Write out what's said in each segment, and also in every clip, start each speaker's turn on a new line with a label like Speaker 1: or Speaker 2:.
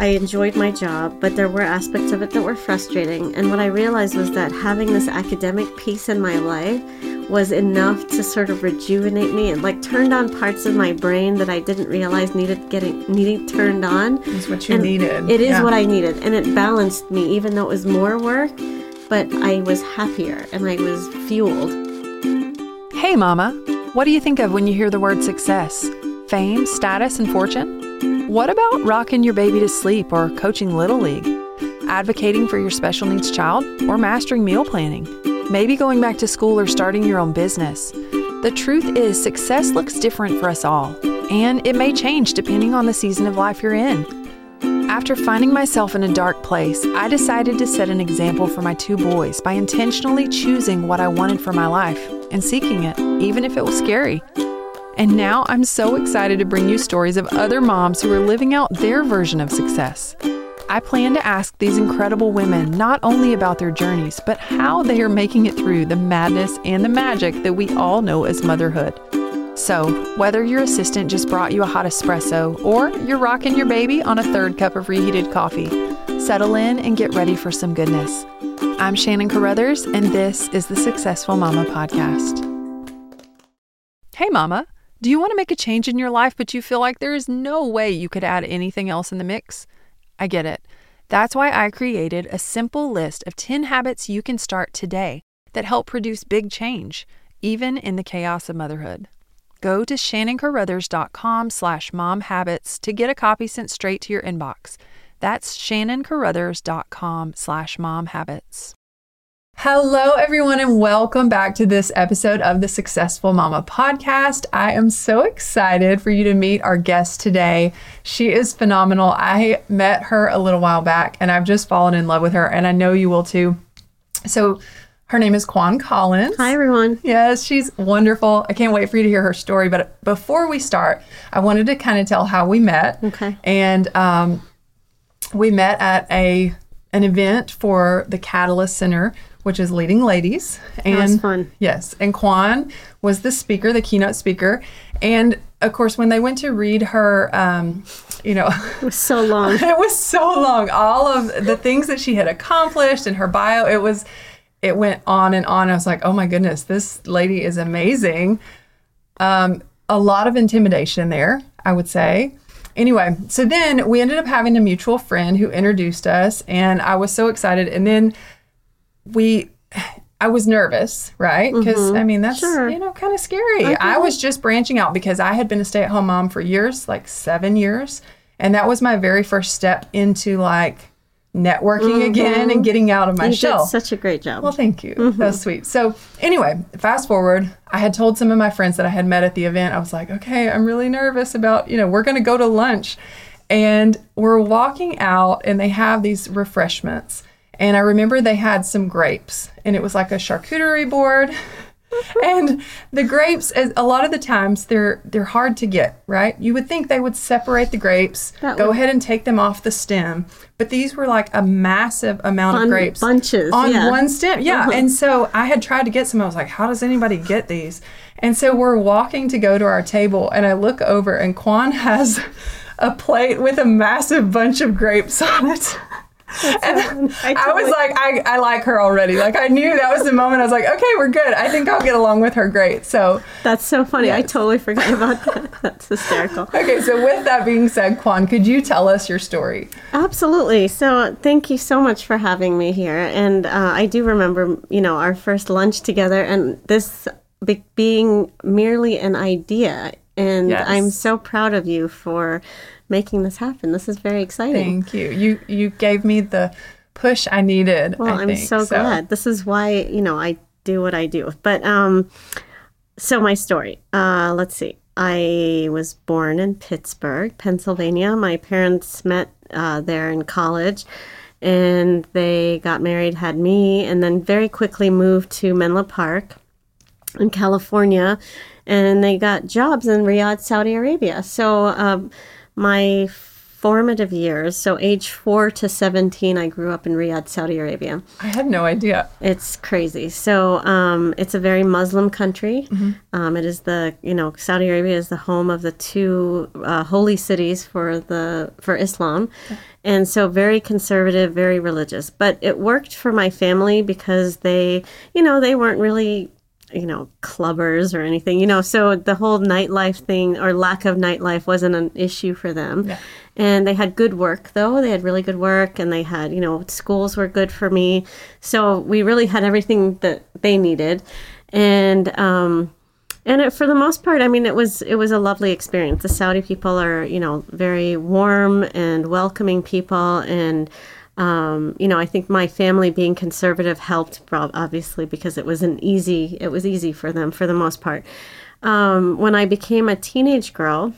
Speaker 1: I enjoyed my job, but there were aspects of it that were frustrating. And what I realized was that having this academic piece in my life was enough to sort of rejuvenate me and like turned on parts of my brain that I didn't realize needed getting needing turned on.
Speaker 2: It's what you
Speaker 1: And
Speaker 2: needed.
Speaker 1: It is
Speaker 2: Yeah.
Speaker 1: what I needed, and it balanced me, even though it was more work. But I was happier and I was fueled.
Speaker 3: Hey, Mama. What do you think of when you hear the word success? Fame, status, and fortune? What about rocking your baby to sleep or coaching Little League? Advocating for your special needs child or mastering meal planning? Maybe going back to school or starting your own business? The truth is, success looks different for us all, and it may change depending on the season of life you're in. After finding myself in a dark place, I decided to set an example for my two boys by intentionally choosing what I wanted for my life and seeking it, even if it was scary. And now I'm so excited to bring you stories of other moms who are living out their version of success. I plan to ask these incredible women not only about their journeys, but how they are making it through the madness and the magic that we all know as motherhood. So, whether your assistant just brought you a hot espresso or you're rocking your baby on a third cup of reheated coffee, settle in and get ready for some goodness. I'm Shannon Carruthers, and this is the Successful Mama Podcast. Hey, Mama, do you want to make a change in your life, but you feel like there is no way you could add anything else in the mix? I get it. That's why I created a simple list of 10 habits you can start today that help produce big change, even in the chaos of motherhood. Go to shannoncarruthers.com slash momhabits to get a copy sent straight to your inbox. That's shannoncarruthers.com slash momhabits. Hello, everyone, and welcome back to this episode of the Successful Mama podcast. I am so excited for you to meet our guest today. She is phenomenal. I met her a little while back and I've just fallen in love with her, and I know you will too. So, her name is Kuan Collins.
Speaker 1: Hi, everyone.
Speaker 3: Yes, she's wonderful. I can't wait for you to hear her story. But before we start, I wanted to kind of tell how we met.
Speaker 1: Okay.
Speaker 3: And um, we met at a an event for the Catalyst Center, which is Leading Ladies. And
Speaker 1: was fun.
Speaker 3: Yes, and Kuan was the speaker, the keynote speaker. And of course, when they went to read her, um, you know,
Speaker 1: It was so long.
Speaker 3: it was so long. All of the things that she had accomplished in her bio, it was, it went on and on. I was like, oh my goodness, this lady is amazing. Um, a lot of intimidation there, I would say. Anyway, so then we ended up having a mutual friend who introduced us, and I was so excited. And then we, I was nervous, right? Because mm-hmm. I mean, that's,
Speaker 1: Sure.
Speaker 3: you know, kind of scary. I was just branching out because I had been a stay at home mom for years, like seven years. And that was my very first step into like networking mm-hmm. again and getting out of my
Speaker 1: You did
Speaker 3: shell.
Speaker 1: such a great job.
Speaker 3: Well, thank you. Mm-hmm. That was sweet. So, anyway, fast forward, I had told some of my friends that I had met at the event. I was like, okay, I'm really nervous about, you know, we're going to go to lunch. And we're walking out, and they have these refreshments. And I remember they had some grapes, and it was like a charcuterie board. and the grapes, a lot of the times, they're they're hard to get, right? You would think they would separate the grapes,
Speaker 1: That
Speaker 3: go
Speaker 1: would-
Speaker 3: ahead and take them off the stem, but these were like a massive amount
Speaker 1: Bun-
Speaker 3: of grapes
Speaker 1: bunches,
Speaker 3: on
Speaker 1: yeah.
Speaker 3: one stem. Yeah.
Speaker 1: Uh-huh.
Speaker 3: And so I had tried to get some. I was like, how does anybody get these? And so we're walking to go to our table, and I look over, and Kuan has a plate with a massive bunch of grapes on it. And
Speaker 1: I
Speaker 3: I, was like, I, I like her already. Like I knew that was the moment. I was like, okay, we're good. I think I'll get along with her great. So
Speaker 1: That's so funny. I totally forgot about that. That's hysterical.
Speaker 3: okay. So with that being said, Kuan, could you tell us your story?
Speaker 1: Absolutely. So, thank you so much for having me here. And uh, I do remember, you know, our first lunch together, and this be- being merely an idea. And
Speaker 3: Yes.
Speaker 1: I'm so proud of you for making this happen. This is very exciting.
Speaker 3: Thank you. You you gave me the push I needed.
Speaker 1: Well,
Speaker 3: I
Speaker 1: I'm
Speaker 3: think.
Speaker 1: so glad. This is why, you know, I do what I do. But um so my story. Uh let's see. I was born in Pittsburgh, Pennsylvania. My parents met uh, there in college and they got married, had me, and then very quickly moved to Menlo Park in California, and they got jobs in Riyadh, Saudi Arabia. So um, my formative years. So, age four to 17, I grew up in Riyadh, Saudi Arabia.
Speaker 3: I had no idea.
Speaker 1: It's crazy. So, um, it's a very Muslim country. Um, it is the, you know, Saudi Arabia is the home of the two uh, holy cities for the for Islam. And so, very conservative, very religious. But it worked for my family because they, you know, they weren't really you know, clubbers or anything, you know. So the whole nightlife thing or lack of nightlife wasn't an issue for them.
Speaker 3: Yeah.
Speaker 1: And they had good work, though. They had really good work, and they had, you know, schools were good for me. So we really had everything that they needed, and um, and it, for the most part, I mean, it was it was a lovely experience. The Saudi people are, you know, very warm and welcoming people, and um, you know, I think my family being conservative helped, obviously, because it was an easy it was easy for them for the most part. Um, when I became a teenage girl,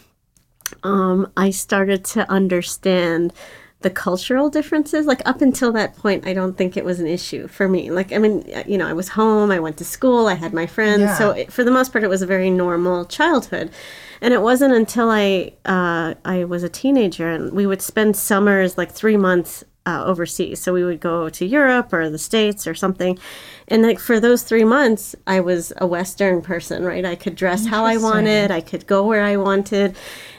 Speaker 1: um, I started to understand the cultural differences. Like up until that point, I don't think it was an issue for me. Like I mean, you know, I was home, I went to school, I had my friends,
Speaker 3: Yeah.
Speaker 1: so it, for the most part, it was a very normal childhood. And it wasn't until I uh, I was a teenager and we would spend summers like three months uh, overseas. So we would go to Europe or the States or something. And like for those three months, I was a Western person, right? I could dress how I wanted, I could go where I wanted.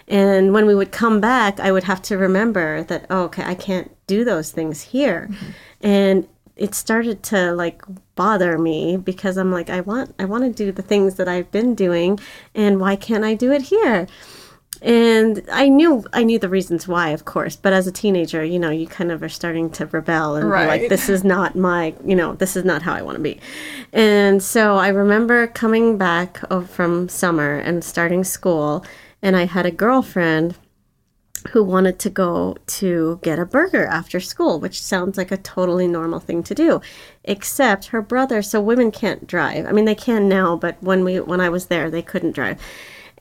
Speaker 1: And when we would come back, I would have to remember that, oh, okay, I can't do those things here. And it started to like bother me because I'm like, I want, I want to do the things that I've been doing, and why can't I do it here? And I knew, I knew the reasons why, of course. But as a teenager, you know, you kind of are starting to rebel and be
Speaker 3: Right.
Speaker 1: like, this is not my, you know, this is not how I want to be. And so I remember coming back from summer and starting school, and I had a girlfriend who wanted to go to get a burger after school, which sounds like a totally normal thing to do. Except her brother, so women can't drive. I mean, they can now, but when we when I was there, they couldn't drive.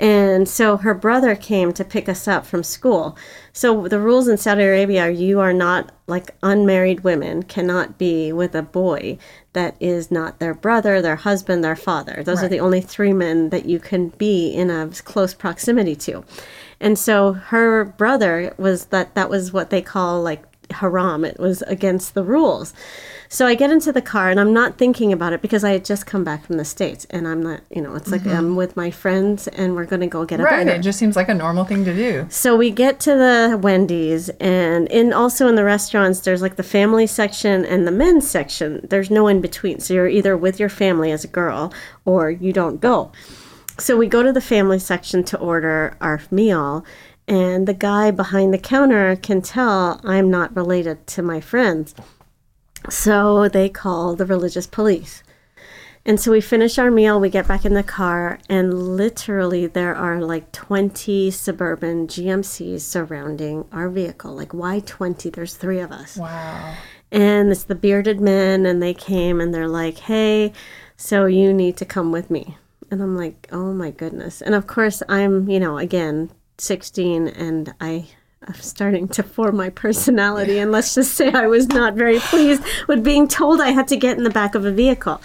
Speaker 1: And so her brother came to pick us up from school. So the rules in Saudi Arabia are you are not like unmarried women cannot be with a boy that is not their brother, their husband, their father. Those are the only three men that you can be in a close proximity to. And so her brother was that that was what they call like haram. It was against the rules. So I get into the car and I'm not thinking about it because I had just come back from the States and I'm not, you know, it's like I'm with my friends and we're going to go get a
Speaker 3: Mm-hmm. Right.
Speaker 1: burger.
Speaker 3: It just seems like a normal thing to do.
Speaker 1: So we get to the Wendy's, and in also in the restaurants, there's like the family section and the men's section. There's no in between. So you're either with your family as a girl, or you don't go. So we go to the family section to order our meal, and the guy behind the counter can tell I'm not related to my friends. So they call the religious police. And so we finish our meal, we get back in the car, and literally there are like 20 suburban GMCs surrounding our vehicle. Like, why 20? There's three of us.
Speaker 3: Wow.
Speaker 1: And it's the bearded men, and they came and they're like, hey, so you need to come with me. And I'm like, oh my goodness. And of course, I'm, you know, again, 16, and I. I'm starting to form my personality, and let's just say I was not very pleased with being told I had to get in the back of a vehicle,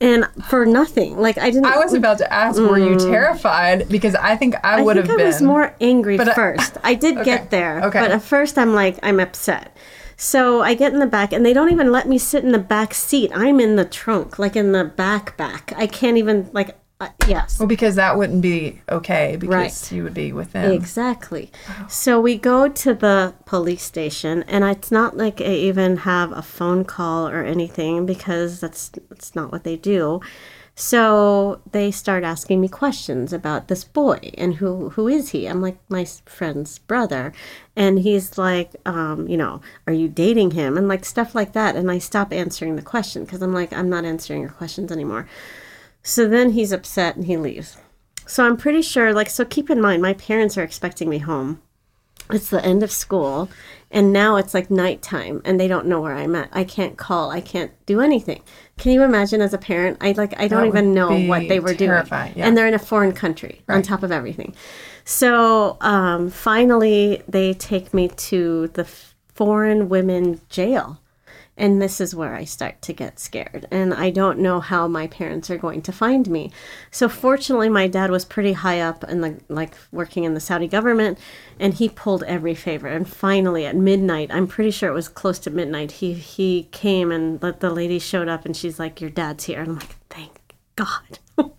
Speaker 1: and for nothing. Like I didn't.
Speaker 3: I was about to ask, were you terrified? Because I think I,
Speaker 1: Mm. I
Speaker 3: would
Speaker 1: think
Speaker 3: have been.
Speaker 1: I was more angry
Speaker 3: But I-
Speaker 1: first. I did
Speaker 3: Okay,
Speaker 1: get there,
Speaker 3: okay.
Speaker 1: but at first I'm like I'm upset. So I get in the back, and they don't even let me sit in the back seat. I'm in the trunk, like in the back back. I can't even like. Uh, yes.
Speaker 3: Well, because that wouldn't be okay because
Speaker 1: Right.
Speaker 3: you would be with them.
Speaker 1: Exactly. So we go to the police station, and it's not like I even have a phone call or anything because that's that's not what they do. So they start asking me questions about this boy and who who is he? I'm like my friend's brother, and he's like, um, you know, are you dating him? And like stuff like that. And I stop answering the question because I'm like, I'm not answering your questions anymore. So then he's upset and he leaves. So I'm pretty sure, like, so keep in mind, my parents are expecting me home. It's the end of school, and now it's like nighttime, and they don't know where I'm at. I can't call. I can't do anything. Can you imagine as a parent? I like I don't even know what they were
Speaker 3: terrifying,
Speaker 1: doing,
Speaker 3: yeah.
Speaker 1: and they're in a foreign country on top of everything. So um, finally, they take me to the foreign women jail And this is where I start to get scared. And I don't know how my parents are going to find me. So fortunately, my dad was pretty high up in the like working in the Saudi government, and he pulled every favor. And finally, at midnight, I'm pretty sure it was close to midnight, he he came and the, the lady showed up, and she's like, "Your dad's here." And I'm like, "Thank God." Oh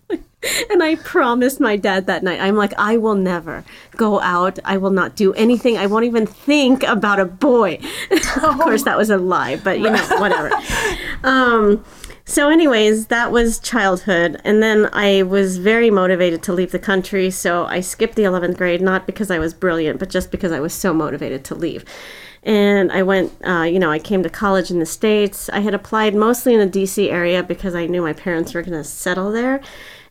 Speaker 1: and I promised my dad that night, I'm like, I will never go out. I will not do anything. I won't even think about a boy. of course, that was a lie, but you know, whatever. um, so, anyways, that was childhood. And then I was very motivated to leave the country. So I skipped the 11th grade, not because I was brilliant, but just because I was so motivated to leave. And I went, uh, you know, I came to college in the States. I had applied mostly in the DC area because I knew my parents were going to settle there.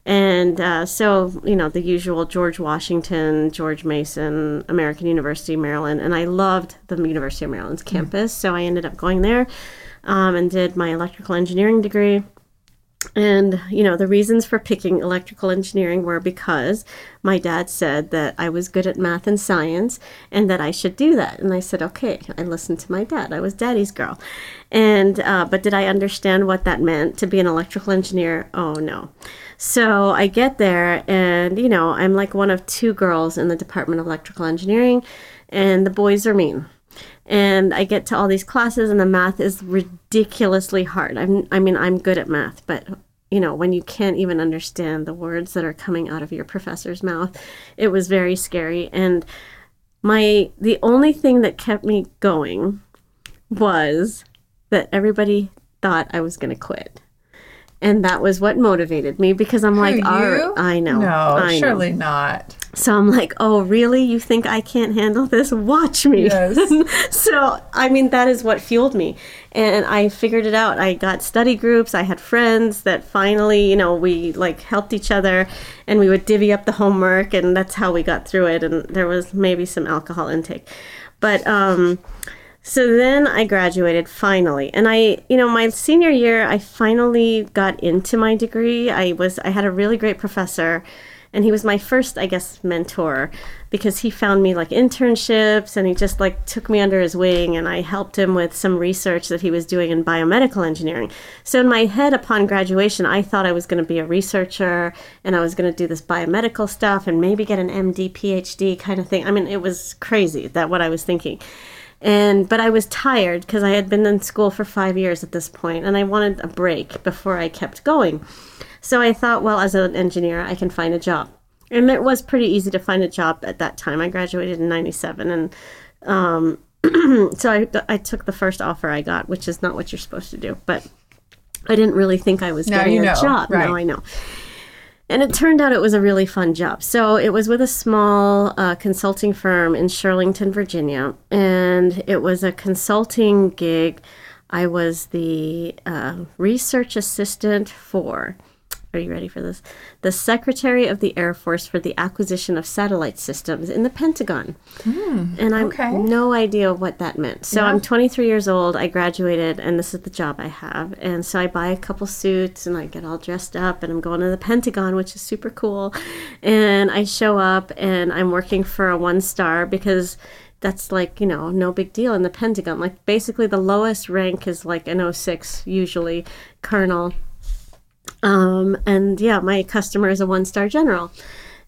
Speaker 1: And uh, so, you know, the usual George Washington, George Mason, American University, Maryland. And I loved the University of Maryland's campus. So I ended up going there um, and did my electrical engineering degree. And, you know, the reasons for picking electrical engineering were because my dad said that I was good at math and science and that I should do that. And I said, okay, I listened to my dad. I was daddy's girl. And, uh, but did I understand what that meant to be an electrical engineer? Oh, no. So I get there and, you know, I'm like one of two girls in the Department of Electrical Engineering, and the boys are mean and I get to all these classes, and the math is ridiculously hard. I'm, I mean, I'm good at math, but you know, when you can't even understand the words that are coming out of your professor's mouth, it was very scary. And my the only thing that kept me going was that everybody thought I was going to quit. And that was what motivated me because I'm like,
Speaker 2: you?
Speaker 1: all right, I know.
Speaker 2: No,
Speaker 1: I know.
Speaker 2: surely not.
Speaker 1: So I'm like, oh, really? You think I can't handle this? Watch me.
Speaker 2: Yes.
Speaker 1: so, I mean, that is what fueled me. And I figured it out. I got study groups. I had friends that finally, you know, we like helped each other and we would divvy up the homework. And that's how we got through it. And there was maybe some alcohol intake. But, um, so then I graduated finally. And I, you know, my senior year, I finally got into my degree. I was, I had a really great professor and he was my first i guess mentor because he found me like internships and he just like took me under his wing and i helped him with some research that he was doing in biomedical engineering so in my head upon graduation i thought i was going to be a researcher and i was going to do this biomedical stuff and maybe get an md phd kind of thing i mean it was crazy that what i was thinking and but i was tired because i had been in school for five years at this point and i wanted a break before i kept going so I thought, well, as an engineer, I can find a job. And it was pretty easy to find a job at that time. I graduated in 97. And um, so I, I took the first offer I got, which is not what you're supposed to do. But I didn't really think I was
Speaker 2: Now
Speaker 1: getting
Speaker 2: you
Speaker 1: a job.
Speaker 2: right.
Speaker 1: Now I know. And it turned out it was a really fun job. So it was with a small uh, consulting firm in Shirlington, Virginia. And it was a consulting gig. I was the uh, research assistant for, are you ready for this? The Secretary of the Air Force for the acquisition of satellite systems in the Pentagon. Hmm, and I
Speaker 2: okay.
Speaker 1: have no idea what that meant. So I'm 23 years old. I graduated, and this is the job I have. And so I buy a couple suits, and I get all dressed up, and I'm going to the Pentagon, which is super cool. And I show up, and I'm working for a one star because that's like you know no big deal in the Pentagon. Like basically the lowest rank is like an 06, usually colonel. Um, and yeah, my customer is a one star general.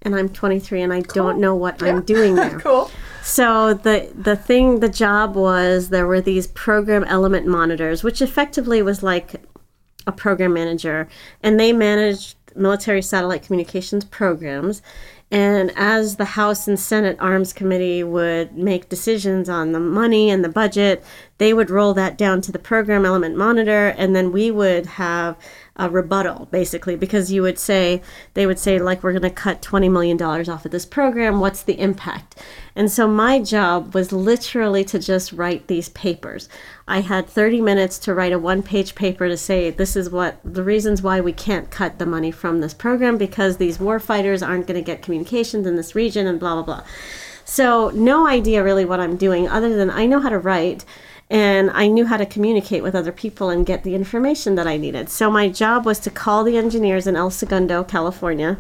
Speaker 1: And I'm 23 and I don't know what I'm doing there.
Speaker 2: Cool.
Speaker 1: So the the thing, the job was there were these program element monitors, which effectively was like a program manager, and they managed military satellite communications programs. And as the House and Senate Arms Committee would make decisions on the money and the budget, they would roll that down to the program element monitor, and then we would have a rebuttal basically because you would say they would say like we're going to cut 20 million dollars off of this program what's the impact? And so my job was literally to just write these papers. I had 30 minutes to write a one page paper to say this is what the reasons why we can't cut the money from this program because these war fighters aren't going to get communications in this region and blah blah blah. So no idea really what i'm doing other than i know how to write and I knew how to communicate with other people and get the information that I needed. So my job was to call the engineers in El Segundo, California,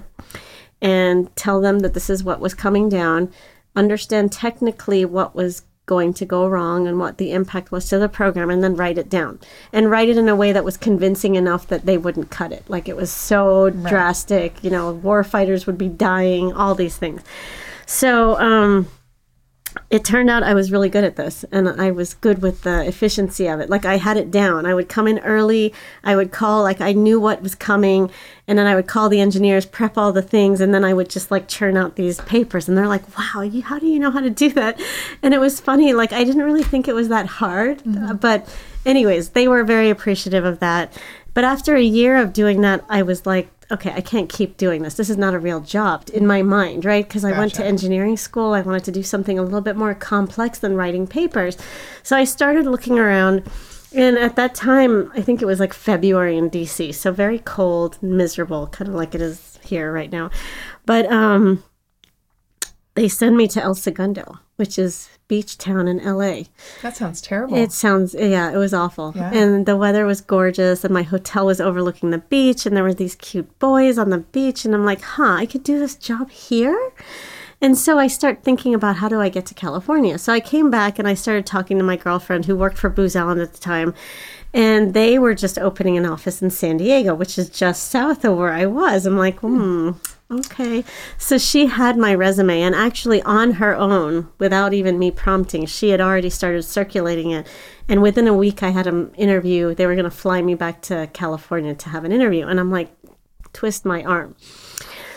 Speaker 1: and tell them that this is what was coming down, understand technically what was going to go wrong and what the impact was to the program and then write it down. And write it in a way that was convincing enough that they wouldn't cut it. Like it was so drastic you know war fighters would be dying all these things. So um it turned out I was really good at this and I was good with the efficiency of it. Like I had it down. I would come in early. I would call, like I knew what was coming. And then I would call the engineers, prep all the things. And then I would just like churn out these papers. And they're like, wow, you, how do you know how to do that? And it was funny. Like I didn't really think it was that hard. Mm-hmm. But, anyways, they were very appreciative of that. But after a year of doing that, I was like, okay, I can't keep doing this. This is not a real job in my mind, right? Because I gotcha. went to engineering school. I wanted to do something a little bit more complex than writing papers. So I started looking around. And at that time, I think it was like February in DC. So very cold, miserable, kind of like it is here right now. But um, they send me to El Segundo, which is beach town in LA.
Speaker 3: That sounds terrible.
Speaker 1: It sounds yeah, it was awful. Yeah. And the weather was gorgeous and my hotel was overlooking the beach and there were these cute boys on the beach and I'm like, "Huh, I could do this job here?" And so I start thinking about how do I get to California. So I came back and I started talking to my girlfriend who worked for Booz Allen at the time. And they were just opening an office in San Diego, which is just south of where I was. I'm like, hmm, Okay. So she had my resume, and actually, on her own, without even me prompting, she had already started circulating it. And within a week, I had an interview. They were going to fly me back to California to have an interview. And I'm like, twist my arm.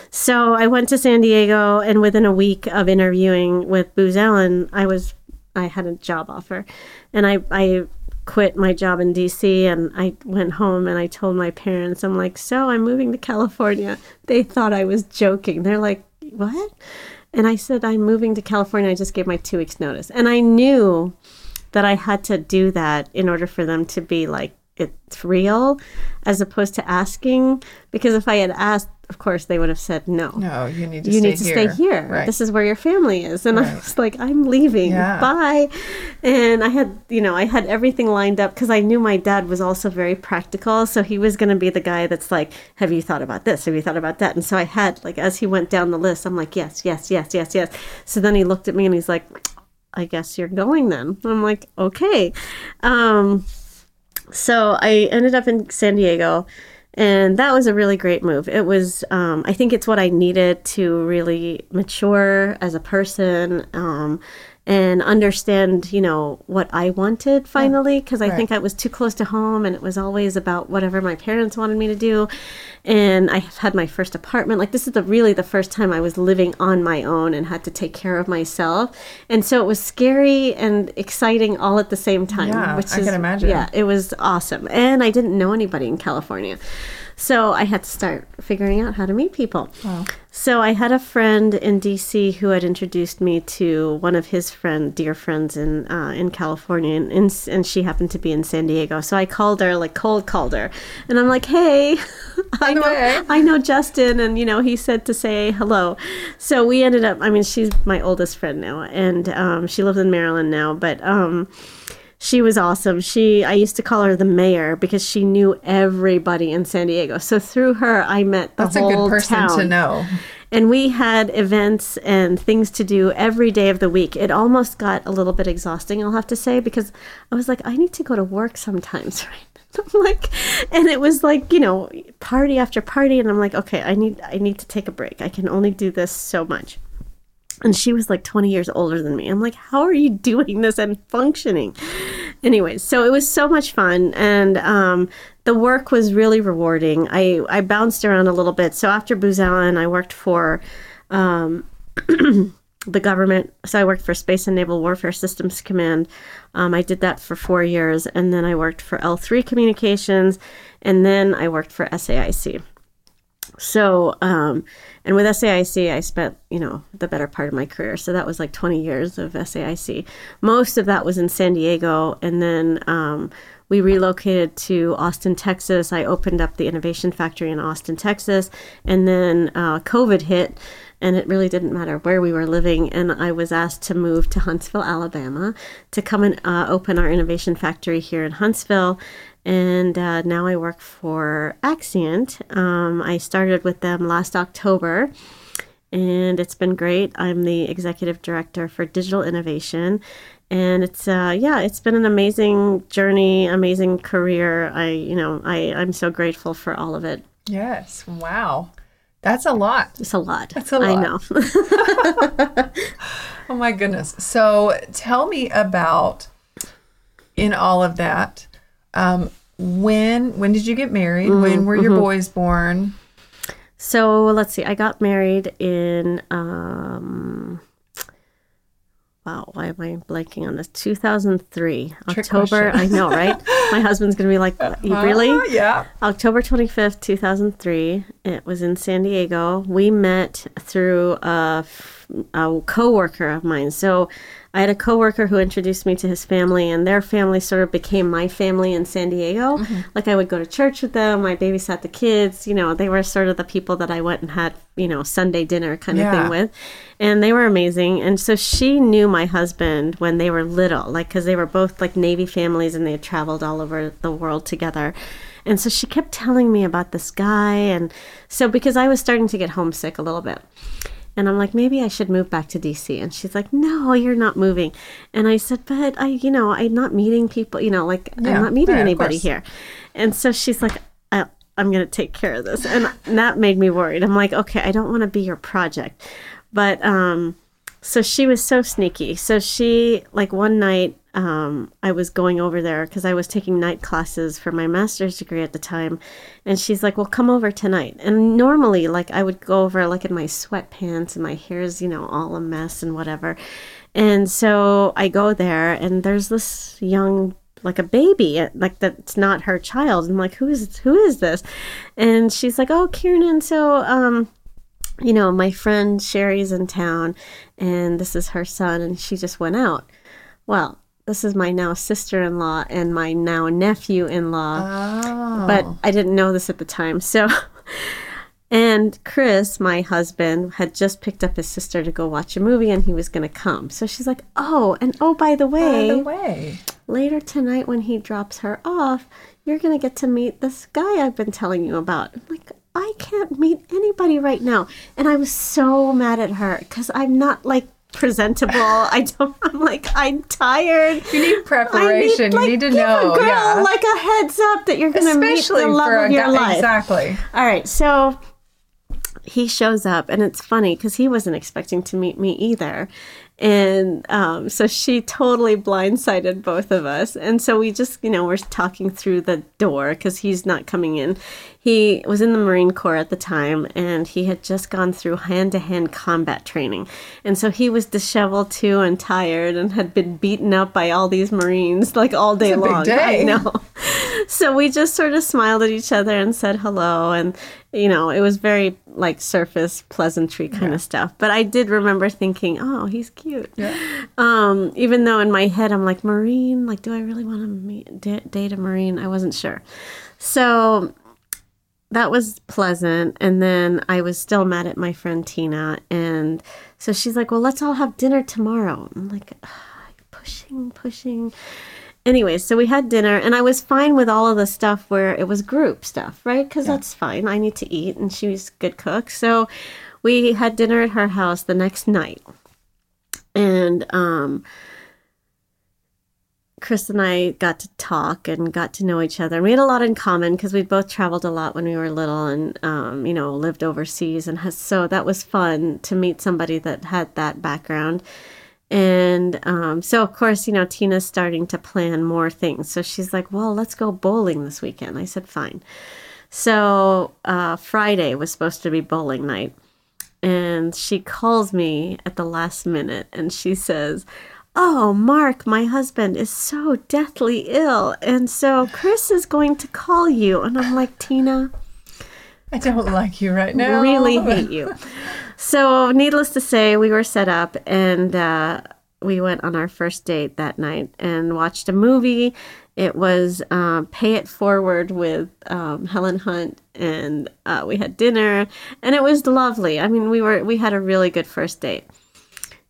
Speaker 1: So I went to San Diego, and within a week of interviewing with Booz Allen, I was I had a job offer, and I I quit my job in DC and I went home and I told my parents, I'm like, so I'm moving to California. They thought I was joking. They're like, what? And I said, I'm moving to California. I just gave my two weeks notice. And I knew that I had to do that in order for them to be like, it's real as opposed to asking because if i had asked of course they would have said no.
Speaker 3: No you need to
Speaker 1: you
Speaker 3: stay
Speaker 1: need to
Speaker 3: here.
Speaker 1: stay here. right. this is where your family is. And right. i was like i'm leaving. Yeah. bye. And i had you know i had everything lined up because i knew my dad was also very practical. So he was going to be the guy that's like have you thought about this? Have you thought about that? And so i had like as he went down the list i'm like yes yes yes yes yes. So then he looked at me and he's like i guess you're going then. I'm like okay. Um so I ended up in San Diego, and that was a really great move. It was, um, I think it's what I needed to really mature as a person. Um, and understand, you know, what I wanted finally because I right. think I was too close to home and it was always about whatever my parents wanted me to do. And I had my first apartment. Like this is the really the first time I was living on my own and had to take care of myself. And so it was scary and exciting all at the same time.
Speaker 3: Yeah, which I is, can imagine.
Speaker 1: Yeah, it was awesome. And I didn't know anybody in California. So I had to start figuring out how to meet people. Wow. So I had a friend in DC who had introduced me to one of his friend, dear friends in uh, in California, and, and, and she happened to be in San Diego. So I called her, like cold called her, and I'm like, hey, I know I know Justin, and you know he said to say hello. So we ended up. I mean, she's my oldest friend now, and um, she lives in Maryland now, but. Um, she was awesome. She I used to call her the mayor because she knew everybody in San Diego. So through her, I met the
Speaker 3: That's
Speaker 1: whole
Speaker 3: a good person
Speaker 1: town.
Speaker 3: to know.
Speaker 1: And we had events and things to do every day of the week. It almost got a little bit exhausting, I'll have to say, because I was like, I need to go to work sometimes, right? I'm like, and it was like, you know, party after party, and I'm like, okay, I need, I need to take a break. I can only do this so much and she was like 20 years older than me. I'm like, how are you doing this and functioning? Anyways, so it was so much fun, and um, the work was really rewarding. I I bounced around a little bit. So after Booz Allen, I worked for. Um, the government. So I worked for Space and Naval Warfare Systems Command. Um, I did that for four years, and then I worked for L3 Communications, and then I worked for SAIC. So, um, and with SAIC, I spent, you know, the better part of my career. So that was like 20 years of SAIC. Most of that was in San Diego. And then um, we relocated to Austin, Texas. I opened up the innovation factory in Austin, Texas. And then uh, COVID hit and it really didn't matter where we were living. And I was asked to move to Huntsville, Alabama, to come and uh, open our innovation factory here in Huntsville and uh, now I work for Axient. Um, I started with them last October, and it's been great. I'm the executive director for digital innovation, and it's uh, yeah, it's been an amazing journey, amazing career. I you know I I'm so grateful for all of it.
Speaker 3: Yes. Wow. That's a lot.
Speaker 1: It's a lot.
Speaker 3: That's a lot.
Speaker 1: I know.
Speaker 3: Oh my goodness. So tell me about in all of that. Um, when when did you get married? when were your boys born?
Speaker 1: So let's see. I got married in um wow, why am I blanking on this? 2003. October. I know, right? My husband's going to be like, "You really?
Speaker 3: Ah, yeah.
Speaker 1: October 25th, 2003. It was in San Diego. We met through a, a coworker of mine. So I had a coworker who introduced me to his family, and their family sort of became my family in San Diego. Like I would go to church with them. I babysat the kids. You know, they were sort of the people that I went and had, you know, Sunday dinner kind of
Speaker 3: Yeah.
Speaker 1: thing with. And they were amazing. And so she knew my husband when they were little, like, because they were both like Navy families and they had traveled all over the world together. And so she kept telling me about this guy. And so, because I was starting to get homesick a little bit. And I'm like, maybe I should move back to DC. And she's like, no, you're not moving. And I said, but I, you know, I'm not meeting people, you know, like
Speaker 3: Yeah,
Speaker 1: I'm not meeting
Speaker 3: yeah,
Speaker 1: anybody here. And so she's like, I, I'm going to take care of this. And that made me worried. I'm like, okay, I don't want to be your project. But, um, so she was so sneaky. So she, like one night, um, I was going over there because I was taking night classes for my master's degree at the time. And she's like, well, come over tonight. And normally, like, I would go over, like, in my sweatpants and my hair's, you know, all a mess and whatever. And so I go there, and there's this young like a baby like that's not her child i'm like who is who is this and she's like oh kieran so um you know, my friend Sherry's in town and this is her son and she just went out. Well, this is my now sister in law and my now nephew in law.
Speaker 3: Oh.
Speaker 1: But I didn't know this at the time. So, and Chris, my husband, had just picked up his sister to go watch a movie and he was going to come. So she's like, oh, and oh, by the
Speaker 3: by
Speaker 1: way,
Speaker 3: the way.
Speaker 1: later tonight when he drops her off, you're going to get to meet this guy I've been telling you about. I'm like, I can't meet anybody right now. And I was so mad at her because I'm not like presentable. I don't, I'm like, I'm tired.
Speaker 3: You need preparation.
Speaker 1: like,
Speaker 3: you need to
Speaker 1: give
Speaker 3: know.
Speaker 1: a girl
Speaker 3: yeah.
Speaker 1: like a heads up that you're going to meet the love of your
Speaker 3: guy.
Speaker 1: life.
Speaker 3: Exactly.
Speaker 1: All right, so he shows up, and it's funny because he wasn't expecting to meet me either. And um, so she totally blindsided both of us. And so we just, you know, we're talking through the door because he's not coming in. He was in the Marine Corps at the time and he had just gone through hand to hand combat training. And so he was disheveled too and tired and had been beaten up by all these Marines like all day long.
Speaker 3: day.
Speaker 1: I know. so we just sort of smiled at each other and said hello and you know it was very like surface pleasantry kind of stuff. But i did remember thinking oh he's cute.
Speaker 3: Yeah.
Speaker 1: um even though in my head i'm like marine like do i really want to meet da- date a marine i wasn't sure. So that was pleasant. And then i was still mad at my friend tina. And so she's like well let's all have dinner tomorrow. I'm like "Ah, pushing pushing Anyways, so we had dinner, and I was fine with all of the stuff where it was group stuff, right? Because that's fine. I need to eat, and she was a good cook. So we had dinner at her house the next night, and um, Chris and I got to talk and got to know each other. And we had a lot in common because we both traveled a lot when we were little, and um, you know, lived overseas, and has, so that was fun to meet somebody that had that background. And um, so, of course, you know, Tina's starting to plan more things. So she's like, well, let's go bowling this weekend. I said, fine. So uh, Friday was supposed to be bowling night. And she calls me at the last minute and she says, Oh, Mark, my husband is so deathly ill. And so Chris is going to call you. And I'm like, Tina,
Speaker 3: I don't like you right now.
Speaker 1: really hate you. So, needless to say, we were set up and uh, we went on our first date that night and watched a movie. It was uh, Pay It Forward with um, Helen Hunt, and uh, we had dinner, and it was lovely. I mean, we were we had a really good first date.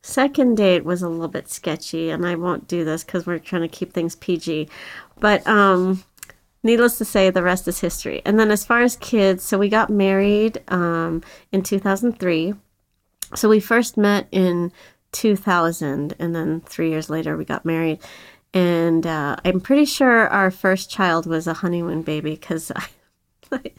Speaker 1: Second date was a little bit sketchy, and I won't do this because we're trying to keep things PG. But um, needless to say, the rest is history. And then as far as kids, so we got married um, in 2003. so we first met in 2000, and then three years later we got married. And uh, I'm pretty sure our first child was a honeymoon baby because I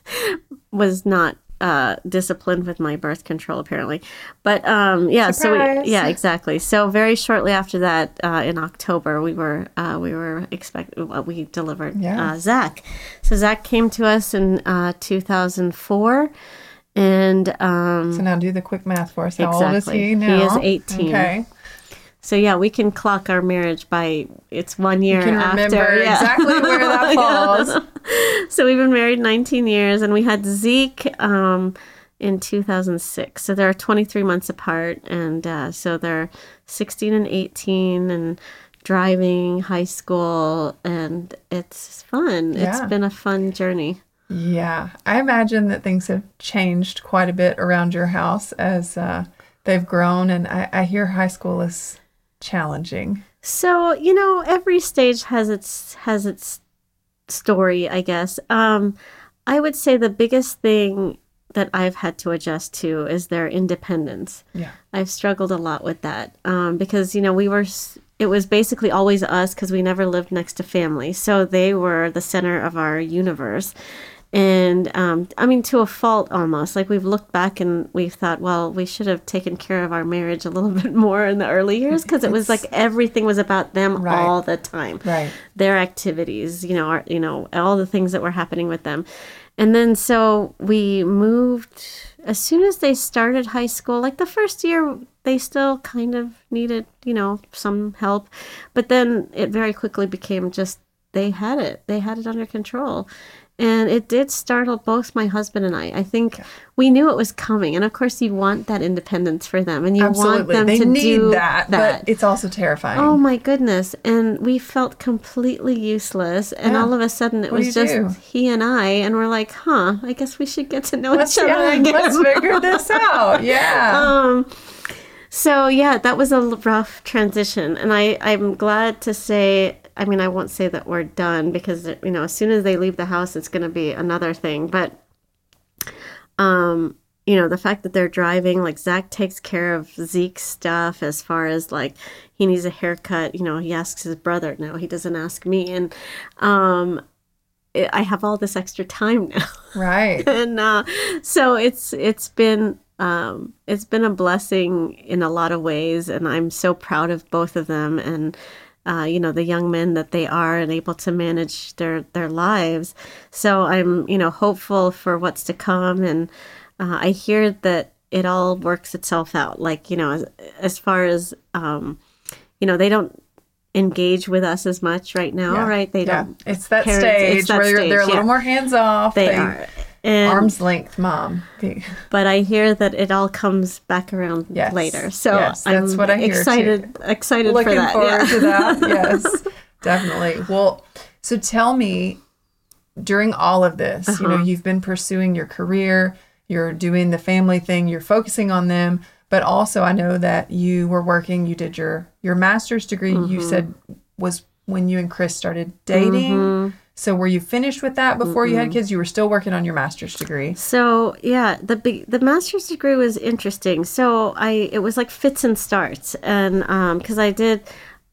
Speaker 1: was not uh, disciplined with my birth control apparently. But um, yeah, so we, yeah, exactly. So very shortly after that, uh, in October, we were uh, we were expect we delivered
Speaker 3: Yeah.
Speaker 1: uh, Zach. So Zach came to us in uh, 2004, and um,
Speaker 3: So now do the quick math for us. How old is
Speaker 1: Exactly.
Speaker 3: he
Speaker 1: He is 18.
Speaker 3: Okay.
Speaker 1: So yeah, we can clock our marriage by it's one year
Speaker 3: You can
Speaker 1: after.
Speaker 3: remember
Speaker 1: yeah.
Speaker 3: exactly where that falls.
Speaker 1: So we've been married 19 years, and we had Zeke um, in 2006. So they're 23 months apart, and uh, so they're 16 and 18, and driving high school, and it's fun.
Speaker 3: Yeah.
Speaker 1: It's been a fun journey.
Speaker 3: Yeah, I imagine that things have changed quite a bit around your house as uh, they've grown, and I, I hear high school is challenging.
Speaker 1: So you know, every stage has its has its story, I guess. Um, I would say the biggest thing that I've had to adjust to is their independence.
Speaker 3: Yeah.
Speaker 1: I've struggled a lot with that um, because you know we were it was basically always us because we never lived next to family, so they were the center of our universe. And um, I mean, to a fault almost. Like we've looked back and we've thought, well, we should have taken care of our marriage a little bit more in the early years because it was like everything was about them
Speaker 3: Right.
Speaker 1: all the time
Speaker 3: Right.
Speaker 1: their activities, you know, our, you know, all the things that were happening with them. And then so we moved as soon as they started high school, like the first year they still kind of needed, you know, some help, but then it very quickly became just they had it. They had it under control. And it did startle both my husband and I. I think we knew it was coming. And of course you want that independence for them and you want them
Speaker 3: They
Speaker 1: to
Speaker 3: need
Speaker 1: do
Speaker 3: that,
Speaker 1: that.
Speaker 3: but it's also terrifying.
Speaker 1: Oh my goodness. And we felt completely useless. And
Speaker 3: Yeah.
Speaker 1: all of a sudden it
Speaker 3: What
Speaker 1: was just
Speaker 3: do?
Speaker 1: he and I. And we're like, huh, I guess we should get to know
Speaker 3: let's,
Speaker 1: each other
Speaker 3: yeah,
Speaker 1: again.
Speaker 3: let's figure this out. Yeah.
Speaker 1: um, so yeah, that was a rough transition. And I, I'm glad to say, I mean, I won't say that we're done because, you know, as soon as they leave the house, it's going to be another thing. But um you know the fact that they're driving like zach takes care of zeke's stuff as far as like he needs a haircut you know he asks his brother No, he doesn't ask me and um i I have all this extra time now
Speaker 3: right.
Speaker 1: and uh so it's it's been um it's been a blessing in a lot of ways and i'm so proud of both of them and uh, you know the young men that they are and able to manage their their lives so i'm you know hopeful for what's to come and uh, i hear that it all works itself out like you know as, as far as um you know they don't engage with us as much right now
Speaker 3: Yeah.
Speaker 1: right they
Speaker 3: yeah.
Speaker 1: don't
Speaker 3: It's that
Speaker 1: parents-
Speaker 3: stage
Speaker 1: it's that
Speaker 3: where they're, they're a little
Speaker 1: yeah.
Speaker 3: more hands off.
Speaker 1: they are and
Speaker 3: Arm's length, mom.
Speaker 1: But I hear that it all comes back around
Speaker 3: Yes.
Speaker 1: later. So
Speaker 3: Yes, that's
Speaker 1: I'm
Speaker 3: what I hear, too.
Speaker 1: excited excited
Speaker 3: Looking
Speaker 1: for that.
Speaker 3: forward
Speaker 1: yeah.
Speaker 3: to that. Yes, definitely. Well, so tell me, during all of this, you
Speaker 1: Uh-huh.
Speaker 3: know, you've been pursuing your career, you're doing the family thing, you're focusing on them, but also I know that you were working. You did your your master's degree. You
Speaker 1: Mm-hmm.
Speaker 3: said was when you and Chris started dating.
Speaker 1: Mm-hmm.
Speaker 3: So were you finished with that before you had kids? You were still working on your master's degree.
Speaker 1: So yeah, the big the master's degree was interesting. So I it was like fits and starts, and um, because I did,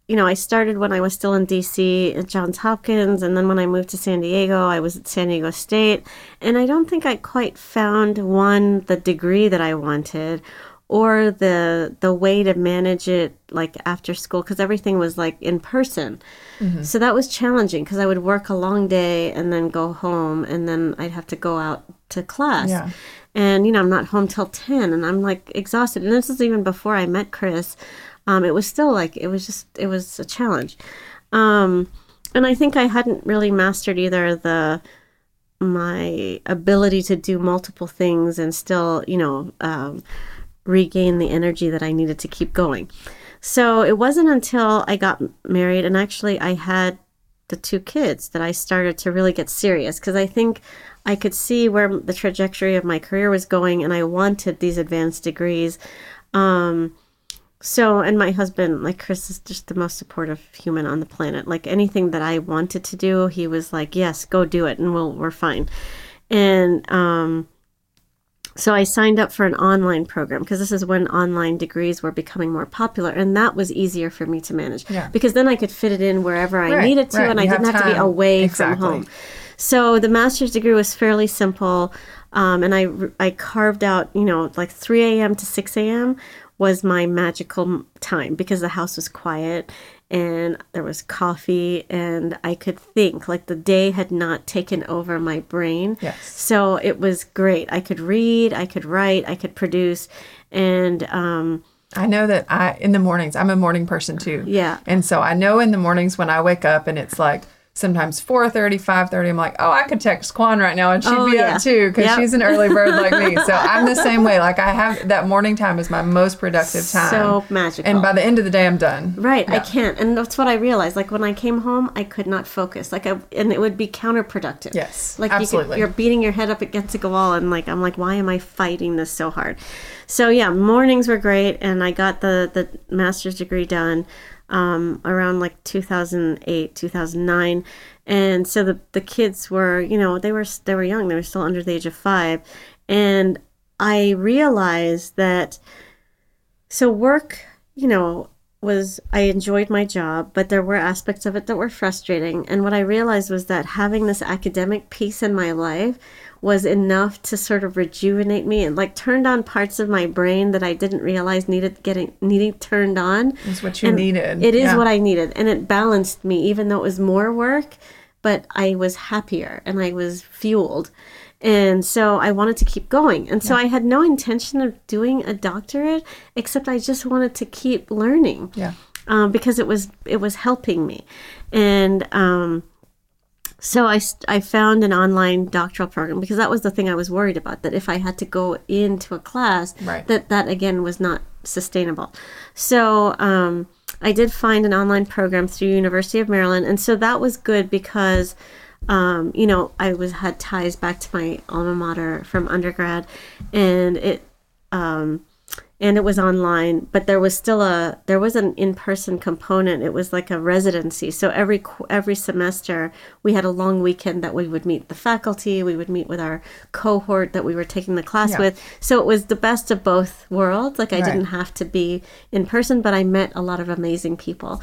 Speaker 1: you know, I started when I was still in D.C. at Johns Hopkins, and then when I moved to San Diego, I was at San Diego State, and I don't think I quite found one the degree that I wanted, or the the way to manage it like after school because everything was like in person. So that was challenging because I would work a long day and then go home and then I'd have to go out to class.
Speaker 3: Yeah.
Speaker 1: And you know, I'm not home till 10 and I'm like exhausted. And this is even before I met Chris. Um, it was still like it was just it was a challenge. Um, and I think I hadn't really mastered either the my ability to do multiple things and still, you know, um, regain the energy that I needed to keep going. So it wasn't until I got married and actually I had the two kids that I started to really get serious because I think I could see where the trajectory of my career was going and I wanted these advanced degrees. Um, so, and my husband, like Chris, is just the most supportive human on the planet. Like anything that I wanted to do, he was like, "Yes, go do it, and we'll we're fine." And um, so I signed up for an online program because this is when online degrees were becoming more popular, and that was easier for me to manage.
Speaker 3: Yeah.
Speaker 1: Because then I could fit it in wherever I
Speaker 3: Right,
Speaker 1: needed to,
Speaker 3: right.
Speaker 1: and I didn't
Speaker 3: have
Speaker 1: have, to be away
Speaker 3: Exactly.
Speaker 1: from home. So the master's degree was fairly simple, um, and I I carved out you know like 3 a.m. to 6 a.m. was my magical time because the house was quiet and there was coffee and I could think like the day had not taken over my brain.
Speaker 3: Yes.
Speaker 1: So it was great. I could read, I could write, I could produce, and um,
Speaker 3: I know that I in the mornings I'm a morning person too.
Speaker 1: Yeah.
Speaker 3: And so I know in the mornings when I wake up and it's like sometimes 4:30, 5:30 I'm like, "Oh, I could text Kuan right now and she'd
Speaker 1: Oh,
Speaker 3: be
Speaker 1: yeah.
Speaker 3: up too cuz
Speaker 1: Yep.
Speaker 3: she's an early bird like me." So I'm the same way. Like I have that morning time is my most productive time.
Speaker 1: So magical.
Speaker 3: And by the end of the day I'm done.
Speaker 1: Right, I can't, and that's what I realized. Like when I came home, I could not focus. Like, I, and it would be counterproductive.
Speaker 3: Yes,
Speaker 1: like You
Speaker 3: absolutely.
Speaker 1: could, you're beating your head up against a wall, and like I'm like, why am I fighting this so hard? So yeah, mornings were great, and I got the the master's degree done um, around like 2008, 2009, and so the the kids were, you know, they were they were young, they were still under the age of five, and I realized that so work you know was i enjoyed my job but there were aspects of it that were frustrating. And what i realized was that having this academic piece in my life was enough to sort of rejuvenate me and like turned on parts of my brain that i didn't realize needed getting needing turned on
Speaker 3: It's what you
Speaker 1: And
Speaker 3: needed.
Speaker 1: it is
Speaker 3: Yeah.
Speaker 1: what i needed and it balanced me even though it was more work but i was happier and i was fueled and so I wanted to keep going. And so I had no intention of doing a doctorate, except I just wanted to keep learning
Speaker 3: Yeah.
Speaker 1: um, because it was it was helping me, and um, so I I found an online doctoral program because that was the thing I was worried about that if I had to go into a class
Speaker 3: Right.
Speaker 1: that that again was not sustainable. So um, I did find an online program through University of Maryland, and so that was good because um, you know I was had ties back to my alma mater from undergrad, and it um, and it was online but there was still a there was an in-person component. It was like a residency. So every every semester we had a long weekend that we would meet the faculty we would meet with our cohort that we were taking the class
Speaker 3: Yeah.
Speaker 1: with. So it was the best of both worlds. Like i
Speaker 3: Right.
Speaker 1: didn't have to be in person but i met a lot of amazing people.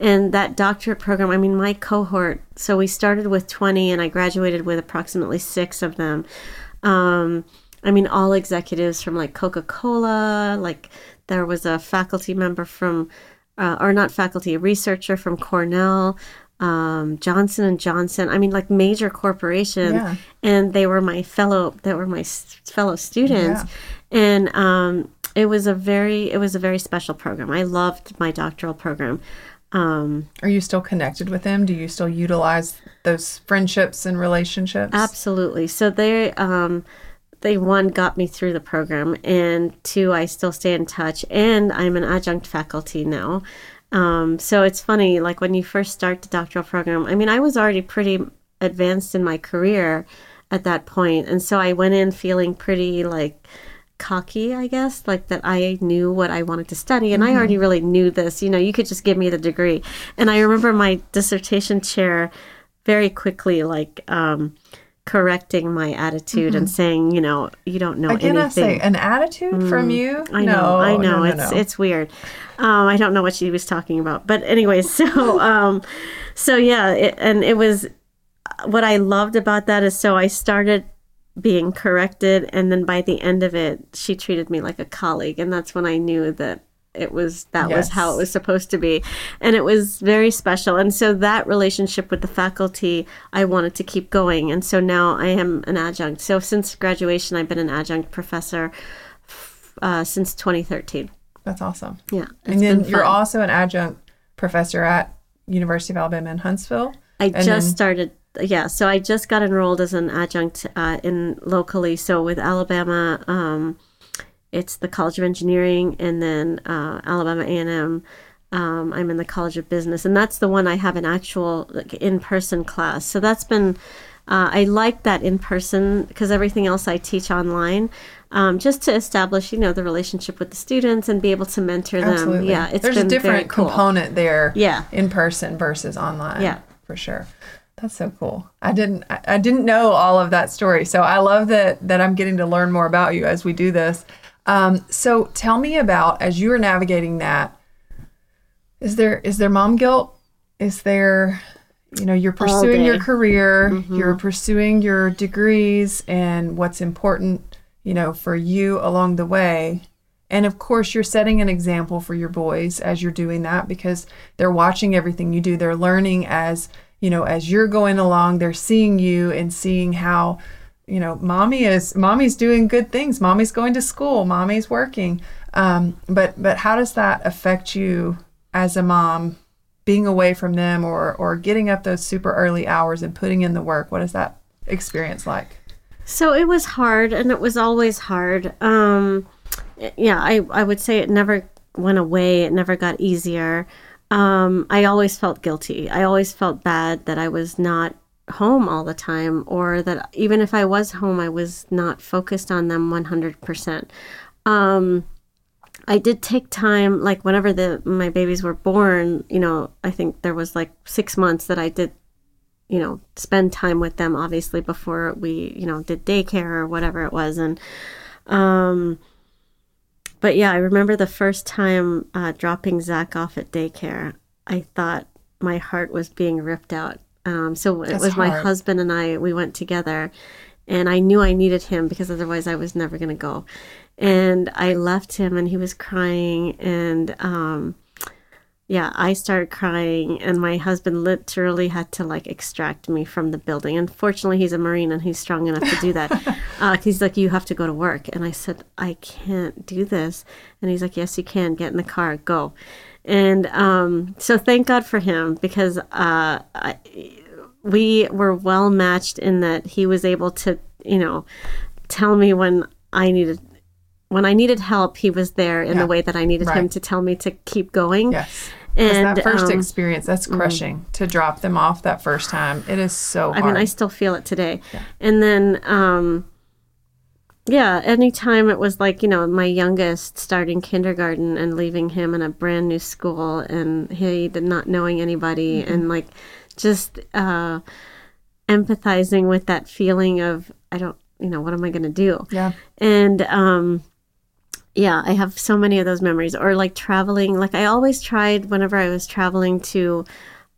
Speaker 1: And that doctorate program i mean my cohort so we started with 20 and i graduated with approximately six of them. Um, I mean, all executives from like Coca Cola, like there was a faculty member from, uh, or not faculty, a researcher from Cornell, um, Johnson and Johnson. I mean, like major corporations,
Speaker 3: Yeah.
Speaker 1: and they were my fellow. They were my s- fellow students, and um, it was a very, it was a very special program. I loved my doctoral program. Um,
Speaker 3: Are you still connected with them? Do you still utilize those friendships and relationships?
Speaker 1: Absolutely. So they um they one got me through the program and two I still stay in touch and I'm an adjunct faculty now. Um, so it's funny like when you first start the doctoral program, I mean I was already pretty advanced in my career at that point and so I went in feeling pretty like cocky, I guess, like that I knew what I wanted to study and I already really knew this. You know, you could just give me the degree. And I remember my dissertation chair very quickly like um correcting my attitude and saying, you know, you don't know
Speaker 3: Again, I
Speaker 1: anything.
Speaker 3: say an attitude from you.
Speaker 1: Mm. I know,
Speaker 3: no,
Speaker 1: I know.
Speaker 3: no, no,
Speaker 1: it's it's weird. Um, I don't know what she was talking about, but anyways, so um, so yeah, it, and it was what I loved about that is so I started being corrected, and then by the end of it, she treated me like a colleague, and that's when I knew that it was that was how it was supposed to be, and it was very special. And so that relationship with the faculty, I wanted to keep going, and so now I am an adjunct. So since graduation, I've been an adjunct professor uh, since 2013.
Speaker 3: That's awesome.
Speaker 1: Yeah,
Speaker 3: and then you're also an adjunct professor at University of Alabama in Huntsville.
Speaker 1: I just
Speaker 3: then-
Speaker 1: started. Yeah, so I just got enrolled as an adjunct uh, in locally. So with Alabama, um, it's the College of Engineering, and then uh, Alabama A and M. Um, I'm in the College of Business, and that's the one I have an actual like, in-person class. So that's been. Uh, I like that in person because everything else I teach online, um, just to establish, you know, the relationship with the students and be able to mentor them.
Speaker 3: Absolutely.
Speaker 1: Yeah, it's
Speaker 3: There's
Speaker 1: been
Speaker 3: a different
Speaker 1: cool.
Speaker 3: component there
Speaker 1: Yeah.
Speaker 3: in person versus online.
Speaker 1: Yeah.
Speaker 3: For sure. That's so cool. I didn't I didn't know all of that story. So I love that that I'm getting to learn more about you as we do this. Um, so tell me about as you are navigating that. Is there is there mom guilt? Is there you know you're pursuing your career, you're pursuing your degrees and what's important, you know, for you along the way. And of course, you're setting an example for your boys as you're doing that because they're watching everything you do. They're learning as, you know, as you're going along, they're seeing you and seeing how, you know, mommy is mommy's doing good things. Mommy's going to school, mommy's working. Um, but but how does that affect you as a mom being away from them or or getting up those super early hours and putting in the work? What is that experience like?
Speaker 1: So it was hard, and it was always hard. Um, yeah, I, I would say it never went away. It never got easier. Um, I always felt guilty. I always felt bad that I was not home all the time, or that even if I was home, I was not focused on them 100%. Um, I did take time, like whenever the my babies were born, you know, I think there was like six months that I did you know, spend time with them obviously before we, you know, did daycare or whatever it was. And, um, but yeah, I remember the first time uh, dropping Zach off at daycare, I thought my heart was being ripped out. Um, so it
Speaker 3: That's
Speaker 1: was my husband and I, we went together and I knew I needed him because otherwise I was never going to go. And I left him and he was crying and, um, yeah, I started crying, and my husband literally had to like extract me from the building. Unfortunately, he's a Marine and he's strong enough to do that. uh, he's like, You have to go to work. And I said, I can't do this. And he's like, Yes, you can. Get in the car, go. And um, so thank God for him because uh, I, we were well matched in that he was able to, you know, tell me when I needed. When I needed help, he was there in
Speaker 3: Yeah.
Speaker 1: the way that I needed him to tell me to keep going.
Speaker 3: Yes.
Speaker 1: And
Speaker 3: that first
Speaker 1: um,
Speaker 3: experience, that's crushing to drop them off that first time. It is so
Speaker 1: I mean, I still feel it today. And then, um, yeah, anytime it was like, you know, my youngest starting kindergarten and leaving him in a brand new school and he did not knowing anybody
Speaker 3: Mm-hmm.
Speaker 1: and like just uh, empathizing with that feeling of, I don't, you know, what am I going to do?
Speaker 3: yeah.
Speaker 1: And um yeah, I have so many of those memories or like traveling, like I always tried whenever I was traveling to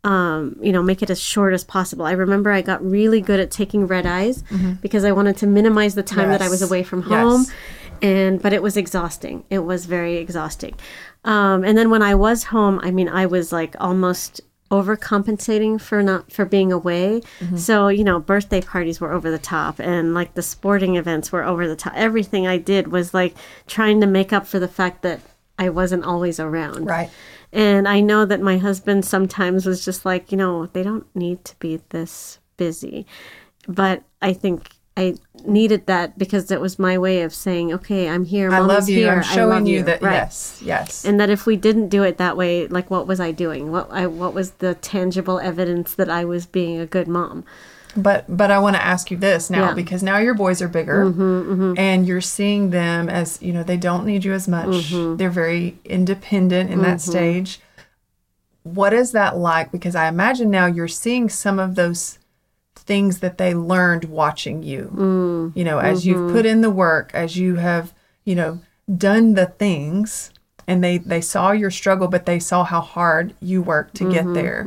Speaker 1: um, you know, make it as short as possible. I remember I got really good at taking red eyes because I wanted to minimize the time that I was
Speaker 3: Mm-hmm.
Speaker 1: Away from
Speaker 3: Yes.
Speaker 1: home. And but it was exhausting. It was very exhausting. Um, and then when I was home, I mean, I was like almost overcompensating for not for being away.
Speaker 3: Mm-hmm.
Speaker 1: So, you know, birthday parties were over the top and like the sporting events were over the top. Everything I did was like trying to make up for the fact that I wasn't always around.
Speaker 3: Right.
Speaker 1: And I know that my husband sometimes was just like, you know, they don't need to be this busy. But I think I needed that because it was my way of saying, okay, I'm here.
Speaker 3: Mom
Speaker 1: I
Speaker 3: love you.
Speaker 1: Here.
Speaker 3: I'm showing
Speaker 1: love
Speaker 3: you that
Speaker 1: Right.
Speaker 3: yes, yes.
Speaker 1: And that if we didn't do it that way, like what was I doing? What I what was the tangible evidence that I was being a good mom?
Speaker 3: But but I want to ask you this now
Speaker 1: Yeah. Mm-hmm,
Speaker 3: because now your boys are bigger and you're seeing them as you know they don't need you as much.
Speaker 1: Mm-hmm.
Speaker 3: They're very independent in that stage. What is that like? Because I imagine now you're seeing some of those things that they learned watching you.
Speaker 1: Mm.
Speaker 3: You know, as
Speaker 1: Mm-hmm.
Speaker 3: you've put in the work, as you have you know done the things, and they they saw your struggle, but they saw how hard you worked to
Speaker 1: Mm-hmm,
Speaker 3: get there.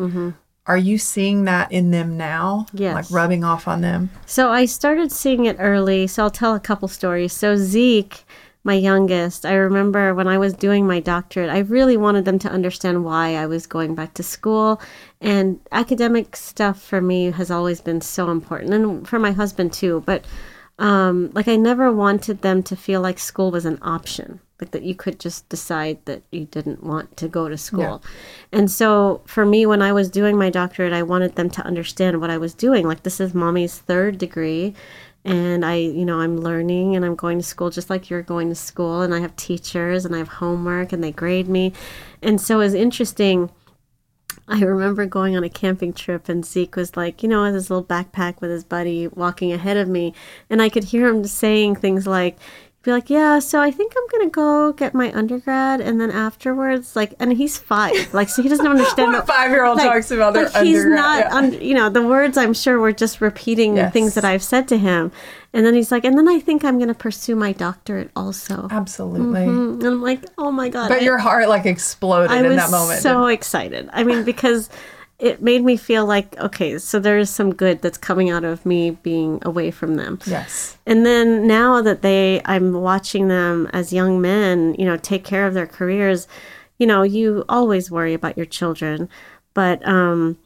Speaker 3: Are you seeing that in them now?
Speaker 1: Yes.
Speaker 3: Like rubbing off on them?
Speaker 1: So I started seeing it early. So I'll tell a couple stories. So Zeke, my youngest, I remember when I was doing my doctorate, I really wanted them to understand why I was going back to school. And academic stuff for me has always been so important, and for my husband too. But um, like I never wanted them to feel like school was an option, like that you could just decide that you didn't want to go to school. And so for me, when I was doing my doctorate, I wanted them to understand what I was doing. Like this is mommy's third degree. And I, you know, I'm learning and I'm going to school just like you're going to school. And I have teachers and I have homework and they grade me. And so it's interesting. I remember going on a camping trip and Zeke was like, you know, with his little backpack with his buddy walking ahead of me. And I could hear him saying things like, be like, yeah, so I think I'm gonna go get my undergrad, and then afterwards, like, and he's five, like, so he doesn't understand.
Speaker 3: What a five-year-old
Speaker 1: like,
Speaker 3: talks about their
Speaker 1: like, he's
Speaker 3: undergrad,
Speaker 1: not,
Speaker 3: yeah.
Speaker 1: un- you know, the words I'm sure were just repeating
Speaker 3: Yes.
Speaker 1: things that I've said to him, and then he's like, and then I think I'm gonna pursue my doctorate also.
Speaker 3: Absolutely.
Speaker 1: Mm, And I'm like, oh my god!
Speaker 3: But
Speaker 1: I-
Speaker 3: your heart like exploded
Speaker 1: I
Speaker 3: in that moment.
Speaker 1: so excited. I mean, because it made me feel like, okay, so there is some good that's coming out of me being away from them.
Speaker 3: yes.
Speaker 1: And then now that they, I'm watching them as young men, you know, take care of their careers. You know, you always worry about your children, but um,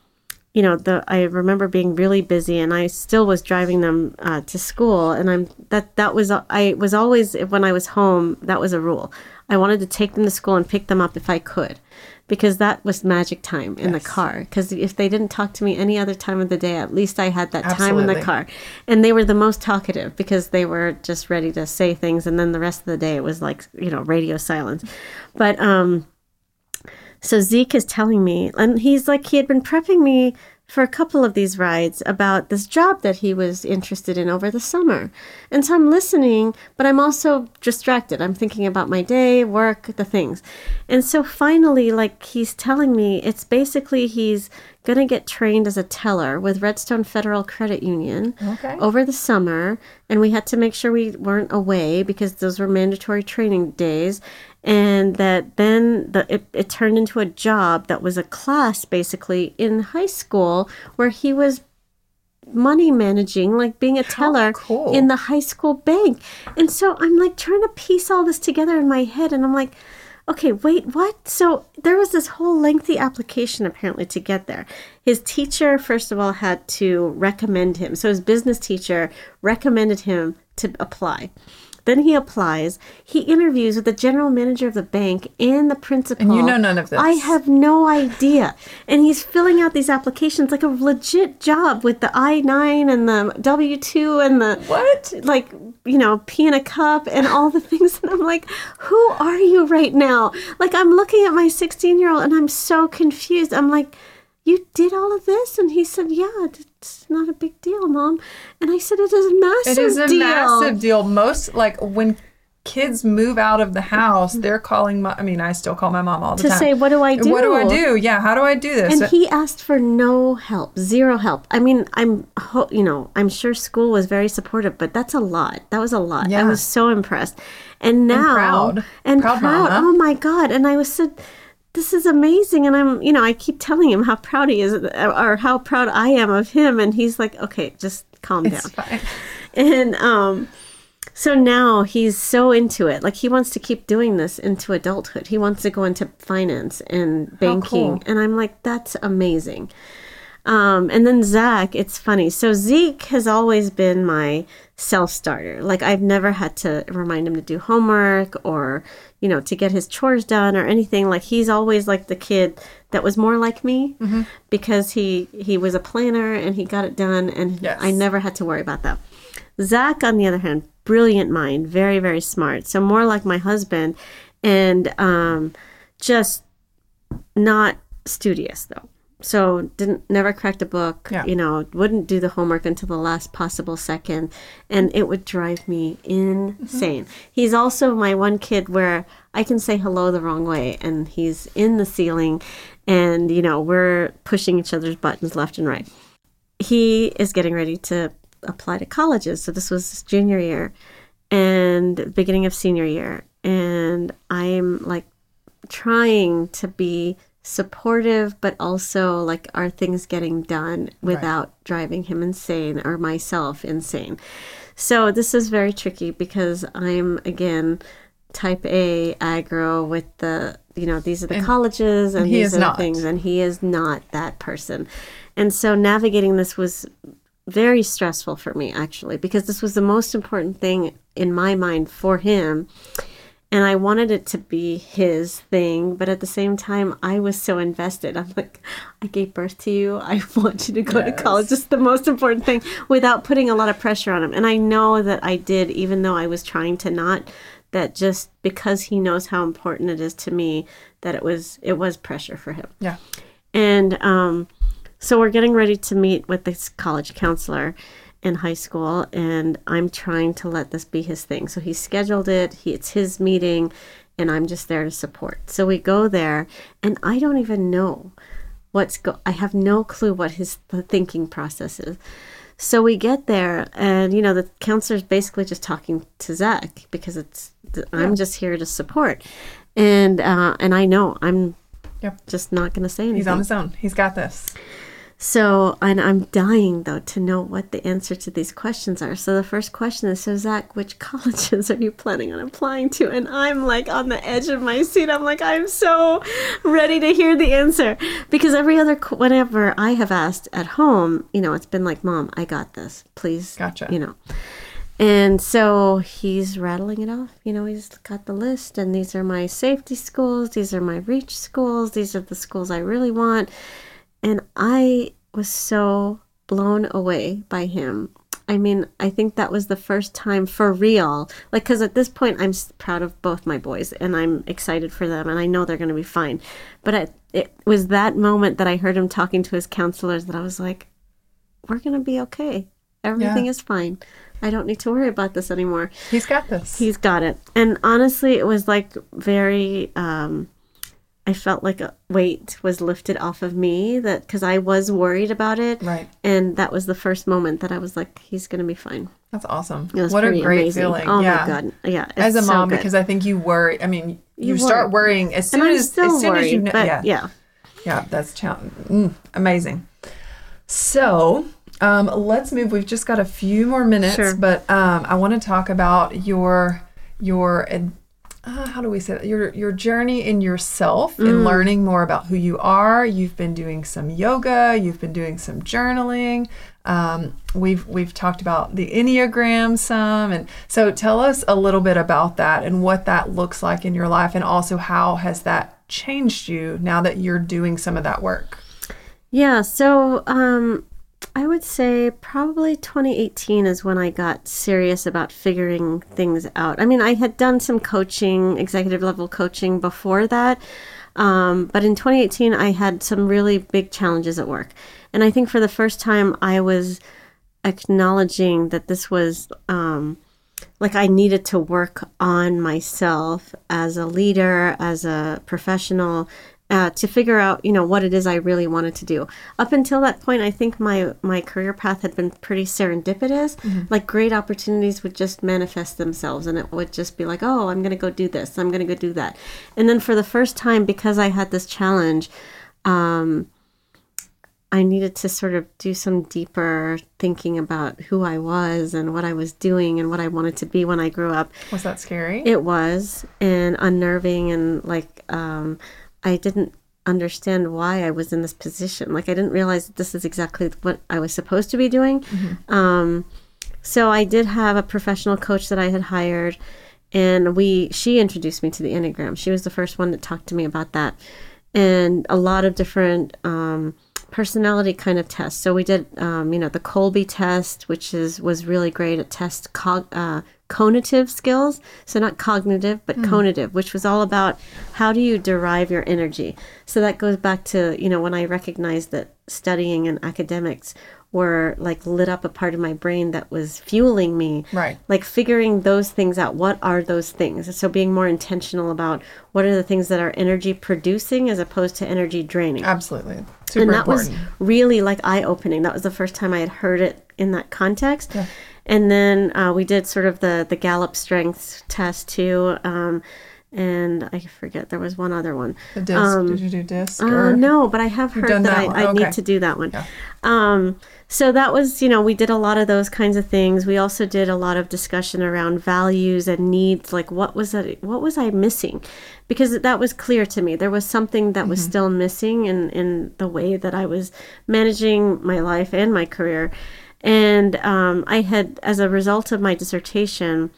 Speaker 1: you know, the I remember being really busy, and I still was driving them uh, to school, and I'm that that was I was always when I was home that was a rule. I wanted to take them to school and pick them up if I could. Because that was magic time in the car. Because if they didn't talk to me any other time of the day, at least I had that time in the car car. And they were the most talkative because they were just ready to say things. And then the rest of the day it was like, you know, radio silence. But um, so Zeke is telling me, and he's like, he had been prepping me for a couple of these rides about this job that he was interested in over the summer. And so I'm listening, but I'm also distracted. I'm thinking about my day, work, the things. And so finally, like, he's telling me it's basically he's going to get trained as a teller with Redstone Federal Credit Union
Speaker 3: Okay.
Speaker 1: over the summer. And we had to make sure we weren't away because those were mandatory training days and that then the, it, it turned into a job that was a class basically in high school where he was money managing like being a teller
Speaker 3: cool.
Speaker 1: in the high school bank. And so i'm like trying to piece all this together in my head and i'm like okay wait what? So there was this whole lengthy application apparently to get there. His teacher first of all had to recommend him. So his business teacher recommended him to apply then he applies. He interviews with the general manager of the bank and the principal.
Speaker 3: And you know none of this.
Speaker 1: I have no idea. And he's filling out these applications like a legit job with the I 9 and the W 2 and the.
Speaker 3: What?
Speaker 1: Like, you know, pee in a cup and all the things. And I'm like, who are you right now? Like, I'm looking at my 16 year old and I'm so confused. I'm like, you did all of this? And he said, yeah, it's not a big deal, mom. And I said, it is a massive
Speaker 3: It is a
Speaker 1: deal.
Speaker 3: massive deal. Most like when kids move out of the house, they're calling my I mean, I still call my mom all the
Speaker 1: To
Speaker 3: time.
Speaker 1: To say, "What do I do?
Speaker 3: What do I
Speaker 1: do?"
Speaker 3: Yeah, how do I do this?
Speaker 1: and he asked for no help zero help i mean i'm ho- you know i'm sure school was very supportive but that's a lot that was a lot i was so impressed and now
Speaker 3: proud.
Speaker 1: and
Speaker 3: Proud
Speaker 1: proud, oh my god and i was said this is amazing and i'm you know i keep telling him how proud he is or how proud i am of him and he's like okay just calm
Speaker 3: it's
Speaker 1: down
Speaker 3: fine.
Speaker 1: and um so now he's so into it like he wants to keep doing this into adulthood he wants to go into finance and banking
Speaker 3: cool.
Speaker 1: and i'm like that's amazing um, and then Zach, it's funny. So Zeke has always been my self starter. Like I've never had to remind him to do homework or, you know, to get his chores done or anything. Like he's always like the kid that was more like me because he he was a planner and he got it done and
Speaker 3: Yes.
Speaker 1: I never had to worry about that. Zach, on the other hand, brilliant mind, very very smart. So more like my husband, and um, just not studious though. So didn't never cracked a book.
Speaker 3: Yeah.
Speaker 1: You know, wouldn't do the homework until the last possible second, and it would drive me insane. He's also my one kid where I can say hello the wrong way, and he's in the ceiling, and you know we're pushing each other's buttons left and right. He is getting ready to apply to colleges, so this was his junior year, and beginning of senior year, and I'm like trying to be supportive but also like are things getting done without driving him insane or myself insane? So this is very tricky because i'm again type a aggro with the you know these are the colleges and
Speaker 3: he
Speaker 1: these
Speaker 3: is
Speaker 1: are the things and he is not that person. And so navigating this was very stressful for me actually because this was the most important thing in my mind for him and I wanted it to be his thing, but at the same time, I was so invested. I'm like, I gave birth to you. I want you to go to college. It's the most important thing without putting a lot of pressure on him. And I know that I did, even though I was trying to not, that just because he knows how important it is to me, that it was it was pressure for him.
Speaker 3: Yeah.
Speaker 1: And um, so we're getting ready to meet with this college counselor. In high school, and I'm trying to let this be his thing. So he scheduled it. He, it's his meeting, and I'm just there to support. So we go there, and I don't even know what's go. I have no clue what his the thinking process is. So we get there, and you know the counselor's basically just talking to Zach because it's I'm just here to support, and uh, and I know I'm
Speaker 3: Yep.
Speaker 1: just not going to say anything.
Speaker 3: He's on his own. He's got this.
Speaker 1: So, and I'm dying though to know what the answer to these questions are. So, the first question is So, Zach, which colleges are you planning on applying to? And I'm like on the edge of my seat. I'm like, I'm so ready to hear the answer. Because every other, whenever I have asked at home, you know, it's been like, Mom, I got this. Please,
Speaker 3: Gotcha.
Speaker 1: you know. And so he's rattling it off. You know, he's got the list, and these are my safety schools, these are my reach schools, these are the schools I really want. And I was so blown away by him. I mean, I think that was the first time for real. Like, because at this point, I'm proud of both my boys and I'm excited for them and I know they're going to be fine. But it, it was that moment that I heard him talking to his counselors that I was like, we're going to be okay. Everything
Speaker 3: Yeah.
Speaker 1: is fine. I don't need to worry about this anymore.
Speaker 3: He's got this.
Speaker 1: He's got it. And honestly, it was like very um I felt like a weight was lifted off of me that cuz I was worried about it.
Speaker 3: Right.
Speaker 1: And that was the first moment that I was like he's going to be fine.
Speaker 3: That's awesome. What a great
Speaker 1: amazing.
Speaker 3: feeling.
Speaker 1: Oh
Speaker 3: yeah.
Speaker 1: my god. Yeah.
Speaker 3: As a
Speaker 1: so
Speaker 3: mom, because I think you worry. I mean, you,
Speaker 1: You
Speaker 3: start worrying as soon as as soon
Speaker 1: worried,
Speaker 3: as you know. yeah,
Speaker 1: yeah.
Speaker 3: Yeah, that's challenge. Mm, amazing. So um, let's move. We've just got a few more minutes,
Speaker 1: Sure.
Speaker 3: but um, I want to talk about your your ad- uh, how do we say that? Your your journey in yourself
Speaker 1: Mm.
Speaker 3: in learning more about who you are. You've been doing some yoga. You've been doing some journaling. Um, we've we've talked about the enneagram some, and so tell us a little bit about that and what that looks like in your life, and also how has that changed you now that you're doing some of that work.
Speaker 1: Yeah, so um, I would say probably 2018 is when I got serious about figuring things out. I mean, I had done some coaching, executive level coaching before that, um, but in 2018, I had some really big challenges at work. And I think for the first time, I was acknowledging that this was. Um, like I needed to work on myself as a leader, as a professional, uh, to figure out, you know, what it is I really wanted to do. Up until that point, I think my my career path had been pretty serendipitous. Like great opportunities would just manifest themselves, and it would just be like, oh, I'm going to go do this. I'm going to go do that. And then for the first time, because I had this challenge. Um, I needed to sort of do some deeper thinking about who I was and what I was doing and what I wanted to be when I grew up.
Speaker 3: Was that scary?
Speaker 1: It was and unnerving and like um, I didn't understand why I was in this position. Like I didn't realize that this is exactly what I was supposed to be doing. Um, so I did have a professional coach that I had hired, and we she introduced me to the enneagram. She was the first one that talked to me about that, and a lot of different. Um, personality kind of tests so we did um, you know the Kolbe test which is was really great at test cog, uh, cognitive skills so not cognitive but mm-hmm. conative which was all about how do you derive your energy so that goes back to you know when i recognized that studying and academics were like lit up a part of my brain that was fueling me
Speaker 3: Right.
Speaker 1: like figuring those things out what are those things so being more intentional about what are the things that are energy producing as opposed to energy draining
Speaker 3: Absolutely. Super
Speaker 1: and that
Speaker 3: important.
Speaker 1: was really like eye opening. That was the first time I had heard it in that context. And then uh, we did sort of the the Gallup strengths test too. Um, and I forget there was one other one.
Speaker 3: the disc. Did you do disc?
Speaker 1: Uh, no, but I have heard that,
Speaker 3: that
Speaker 1: I. I
Speaker 3: Okay.
Speaker 1: need to do that one. Um, so that was, you know, we did a lot of those kinds of things. We also did a lot of discussion around values and needs. Like, what was it? What was I missing? Because that was clear to me. There was something that was still missing in in the way that I was managing my life and my career. And um, I had, as a result of my dissertation,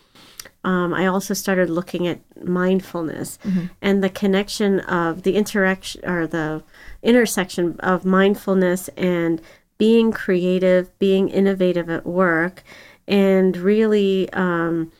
Speaker 1: um, I also started looking at mindfulness and the connection of the interaction or the intersection of mindfulness and being creative, being innovative at work, and really um,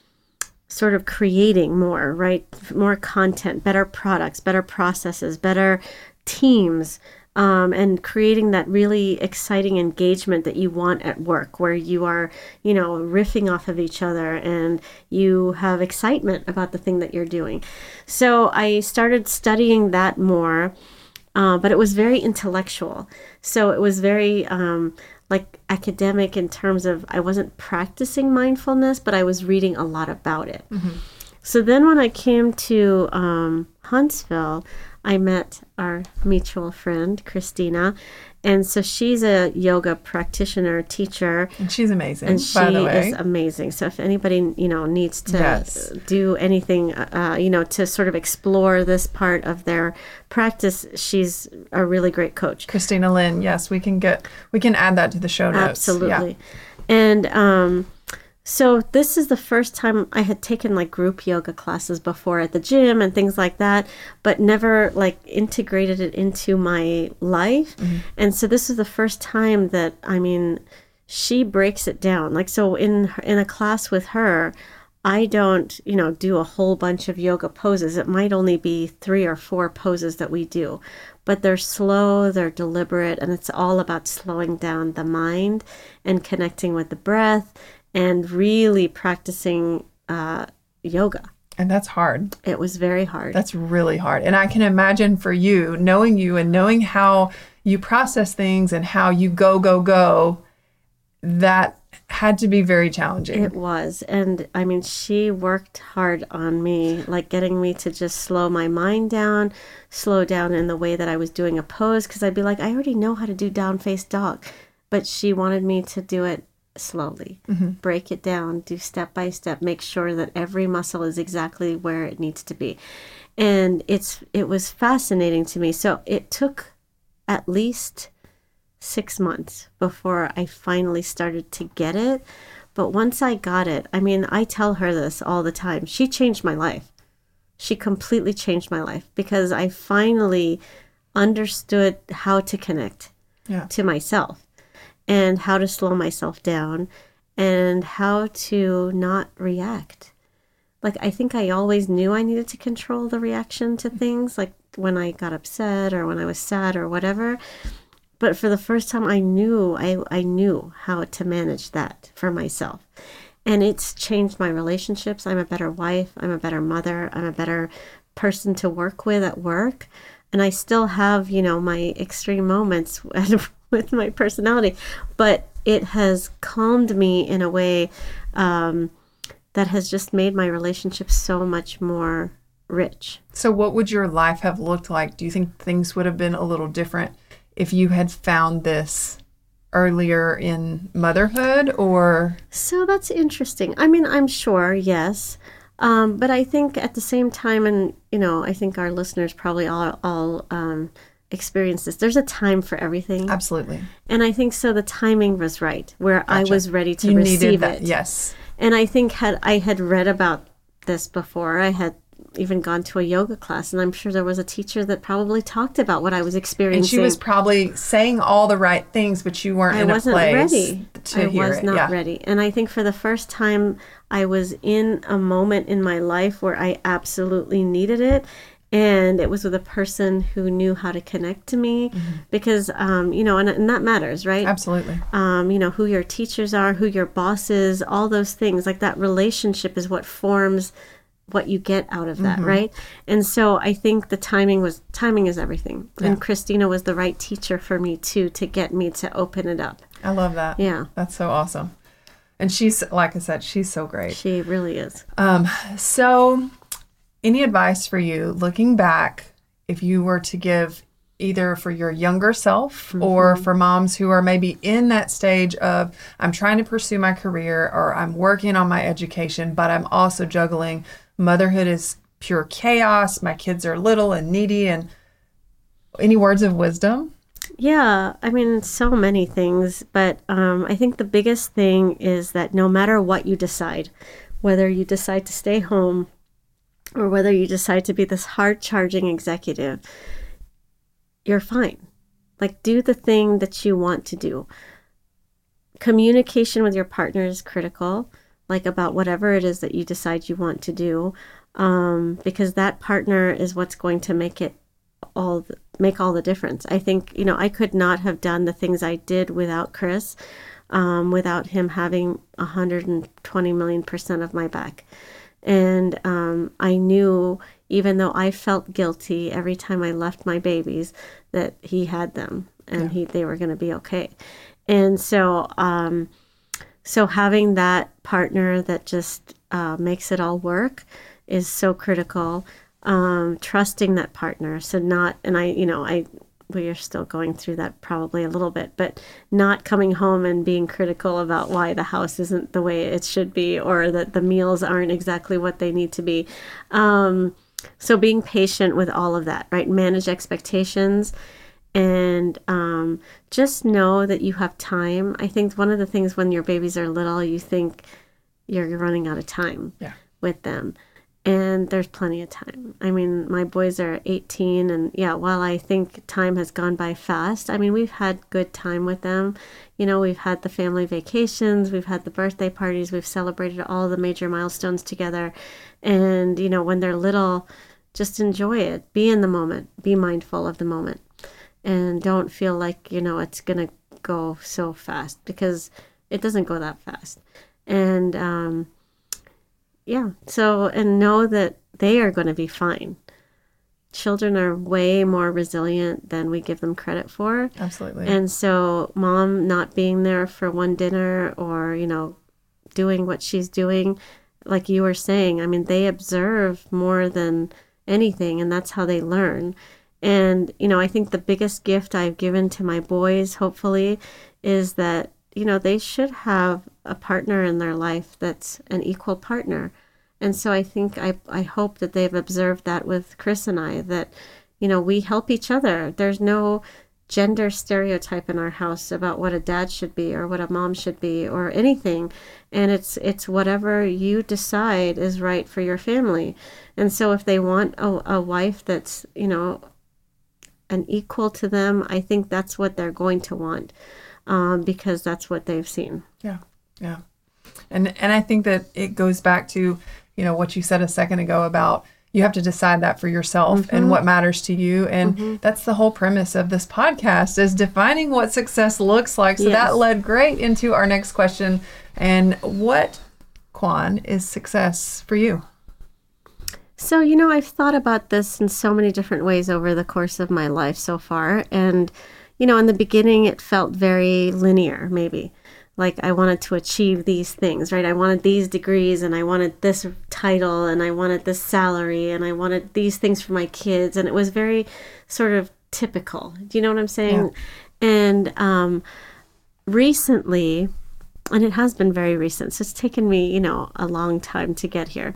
Speaker 1: sort of creating more, right? More content, better products, better processes, better teams. Um, and creating that really exciting engagement that you want at work, where you are, you know, riffing off of each other and you have excitement about the thing that you're doing. So I started studying that more, uh, but it was very intellectual. So it was very um, like academic in terms of I wasn't practicing mindfulness, but I was reading a lot about it. So then when I came to um, Huntsville, I met our mutual friend, Christina. And so she's a yoga practitioner, teacher,
Speaker 3: And she's amazing,
Speaker 1: and she
Speaker 3: by the way.
Speaker 1: is amazing. So if anybody, you know, needs to
Speaker 3: Yes.
Speaker 1: do anything, uh, you know, to sort of explore this part of their practice, she's a really great coach.
Speaker 3: Christina Lynn, yes, we can get we can add that to the show notes.
Speaker 1: Absolutely.
Speaker 3: Yeah.
Speaker 1: And um, so this is the first time I had taken like group yoga classes before at the gym and things like that, but never like integrated it into my life. Mm-hmm. And so this is the first time that I mean, she breaks it down. Like so in in a class with her, I don't, you know, do a whole bunch of yoga poses. It might only be three or four poses that we do, but they're slow, they're deliberate, and it's all about slowing down the mind and connecting with the breath and really practicing uh, yoga.
Speaker 3: And that's hard.
Speaker 1: It was very hard.
Speaker 3: That's really hard. And I can imagine for you, knowing you and knowing how you process things and how you go, go, go, that had to be very challenging.
Speaker 1: It was. And I mean, she worked hard on me, like getting me to just slow my mind down, slow down in the way that I was doing a pose. Cause I'd be like, I already know how to do down face dog. But she wanted me to do it slowly, mm-hmm. break it down, do step by step, make sure that every muscle is exactly where it needs to be. And it's, it was fascinating to me. So it took at least six months before I finally started to get it. But once I got it, I mean, I tell her this all the time. She changed my life. She completely changed my life because I finally understood how to connect
Speaker 3: Yeah.
Speaker 1: to myself and how to slow myself down and how to not react. Like, I think I always knew I needed to control the reaction to things, like when I got upset or when I was sad or whatever. But for the first time, I knew I, I knew how to manage that for myself. And it's changed my relationships. I'm a better wife. I'm a better mother. I'm a better person to work with at work. And I still have, you know, my extreme moments with my personality, but it has calmed me in a way um, that has just made my relationship so much more rich.
Speaker 3: So, what would your life have looked like? Do you think things would have been a little different if you had found this earlier in motherhood or?
Speaker 1: So that's interesting. I mean, I'm sure, yes. Um, but I think at the same time, and you know, I think our listeners probably all all um, experience this. There's a time for everything,
Speaker 3: Absolutely.
Speaker 1: and I think so. The timing was right, where I was ready to
Speaker 3: you
Speaker 1: receive
Speaker 3: that.
Speaker 1: it.
Speaker 3: Yes.
Speaker 1: And I think had I had read about this before, I had even gone to a yoga class, and I'm sure there was a teacher that probably talked about what I was experiencing.
Speaker 3: And she was probably saying all the right things, but you weren't
Speaker 1: I
Speaker 3: in
Speaker 1: wasn't
Speaker 3: a place
Speaker 1: ready.
Speaker 3: to
Speaker 1: I was not
Speaker 3: yeah.
Speaker 1: ready. And I think for the first time, I was in a moment in my life where I absolutely needed it. And it was with a person who knew how to connect to me
Speaker 3: Mm-hmm.
Speaker 1: because, um, you know, and, and that matters, right?
Speaker 3: Absolutely.
Speaker 1: um, you know, who your teachers are, who your boss is, all those things. Like that relationship is what forms what you get out of
Speaker 3: Mm-hmm.
Speaker 1: that, right? And so I think the timing was timing is everything. And Christina was the right teacher for me too to get me to open it up.
Speaker 3: I love that.
Speaker 1: Yeah.
Speaker 3: That's so awesome. And she's, like I said, she's so great.
Speaker 1: She really is.
Speaker 3: Um, so, any advice for you looking back, if you were to give either for your younger self or for moms who are maybe in that stage of I'm trying to pursue my career or I'm working on my education, but I'm also juggling motherhood is pure chaos. My kids are little and needy and any words of wisdom?
Speaker 1: Yeah, I mean, so many things, but um, I think the biggest thing is that no matter what you decide, whether you decide to stay home or whether you decide to be this hard charging executive, you're fine. Like, do the thing that you want to do. Communication with your partner is critical, like about whatever it is that you decide you want to do, um, because that partner is what's going to make it all th- make all the difference. I think, you know, I could not have done the things I did without Chris, um, without him having 120 million percent of my back. And um, I knew, even though I felt guilty every time I left my babies, that he had them and yeah. he they were going to be okay. And so, um, so having that partner that just uh, makes it all work is so critical um, trusting that partner. So not, and I, you know, I, we are still going through that probably a little bit, but not coming home and being critical about why the house isn't the way it should be or that the meals aren't exactly what they need to be. Um, so being patient with all of that, right? Manage expectations and um, just know that you have time. I think one of the things when your babies are little, you think you're running out of time
Speaker 3: yeah.
Speaker 1: with them and there's plenty of time. I mean, my boys are 18, and yeah, while I think time has gone by fast, I mean, we've had good time with them. You know, we've had the family vacations, we've had the birthday parties, we've celebrated all the major milestones together. And, you know, when they're little, just enjoy it, be in the moment, be mindful of the moment, and don't feel like, you know, it's going to go so fast because it doesn't go that fast. And, um, yeah. So, and know that they are going to be fine. Children are way more resilient than we give them credit for.
Speaker 3: Absolutely.
Speaker 1: And so, mom not being there for one dinner or, you know, doing what she's doing, like you were saying, I mean, they observe more than anything, and that's how they learn. And, you know, I think the biggest gift I've given to my boys, hopefully, is that you know, they should have a partner in their life that's an equal partner. And so I think I, I hope that they've observed that with Chris and I, that, you know, we help each other. There's no gender stereotype in our house about what a dad should be or what a mom should be or anything and it's it's whatever you decide is right for your family and so if they want a, a wife that's you know an equal to them i think that's what they're going to want um, because that's what they've seen.
Speaker 3: Yeah, yeah, and and I think that it goes back to you know what you said a second ago about you have to decide that for yourself mm-hmm. and what matters to you and mm-hmm. that's the whole premise of this podcast is defining what success looks like so yes. that led great into our next question and what Kuan is success for you
Speaker 1: so you know i've thought about this in so many different ways over the course of my life so far and you know, in the beginning, it felt very linear, maybe. Like I wanted to achieve these things, right? I wanted these degrees and I wanted this title and I wanted this salary and I wanted these things for my kids. And it was very sort of typical. Do you know what I'm saying? Yeah. And um, recently, and it has been very recent, so it's taken me, you know, a long time to get here.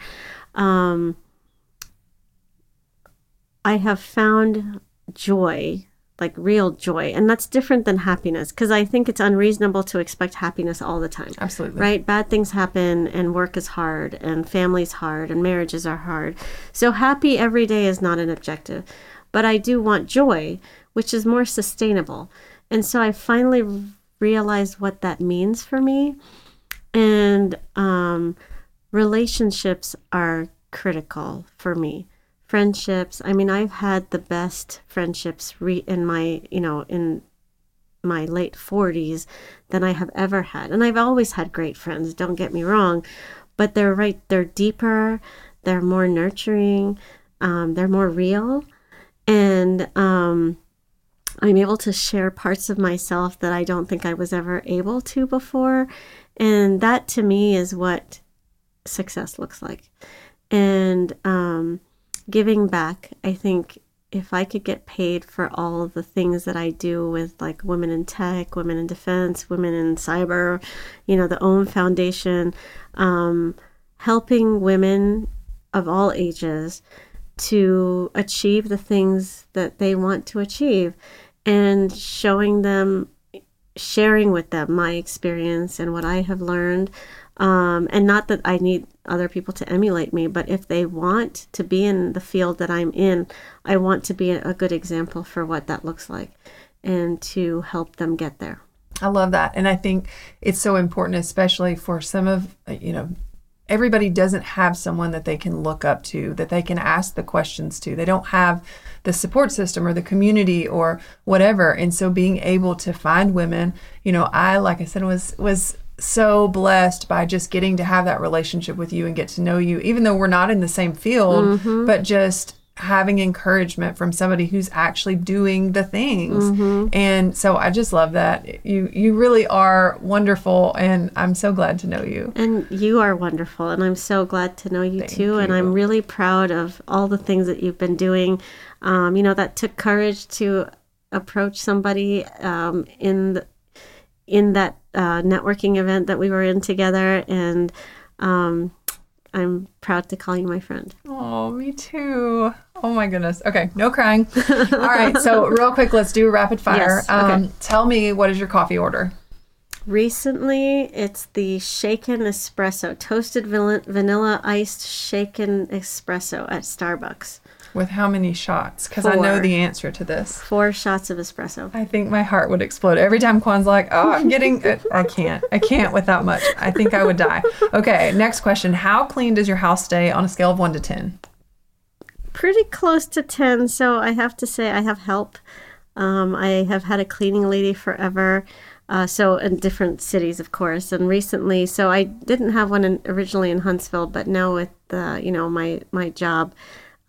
Speaker 1: Um, I have found joy like real joy and that's different than happiness because i think it's unreasonable to expect happiness all the time.
Speaker 3: Absolutely.
Speaker 1: Right? Bad things happen and work is hard and family's hard and marriages are hard. So happy every day is not an objective but i do want joy which is more sustainable. And so i finally realized what that means for me and um, relationships are critical for me friendships. I mean, I've had the best friendships re- in my, you know, in my late 40s than I have ever had. And I've always had great friends, don't get me wrong, but they're right, they're deeper, they're more nurturing, um, they're more real. And um, I'm able to share parts of myself that I don't think I was ever able to before. And that to me is what success looks like. And um, giving back. I think if I could get paid for all the things that I do with like women in tech, women in defense, women in cyber, you know, the OWN Foundation, um, helping women of all ages to achieve the things that they want to achieve and showing them, sharing with them my experience and what I have learned um, and not that I need other people to emulate me, but if they want to be in the field that I'm in, I want to be a good example for what that looks like and to help them get there.
Speaker 3: I love that. And I think it's so important, especially for some of, you know, everybody doesn't have someone that they can look up to, that they can ask the questions to. They don't have the support system or the community or whatever. And so being able to find women, you know, I like I said was was so blessed by just getting to have that relationship with you and get to know you even though we're not in the same field, but just having encouragement from somebody who's actually doing the things.
Speaker 1: Mm-hmm.
Speaker 3: And so I just love that. You you really are wonderful and I'm so glad to know you.
Speaker 1: And you are wonderful, and I'm so glad to know you too. And I'm really proud of all the things that you've been doing. Um, you know, that took courage to approach somebody um, in the, in that uh, networking event that we were in together, and um, I'm proud to call you my friend.
Speaker 3: Oh, me too. Oh my goodness. Okay, no crying. All right, so real quick, let's do rapid fire.
Speaker 1: Yes, okay.
Speaker 3: Um, tell me what is your coffee order?
Speaker 1: Recently, it's the shaken espresso, toasted vanilla, vanilla iced shaken espresso at Starbucks.
Speaker 3: With how many shots? Because I know the answer to this.
Speaker 1: Four shots of espresso.
Speaker 3: I think my heart would explode every time Kuan's like, "Oh, I'm getting." I can't. I can't with that much. I think I would die. Okay, next question: How clean does your house stay on a scale of one to ten?
Speaker 1: pretty close to 10 so i have to say i have help um, i have had a cleaning lady forever uh, so in different cities of course and recently so i didn't have one in, originally in huntsville but now with the you know my my job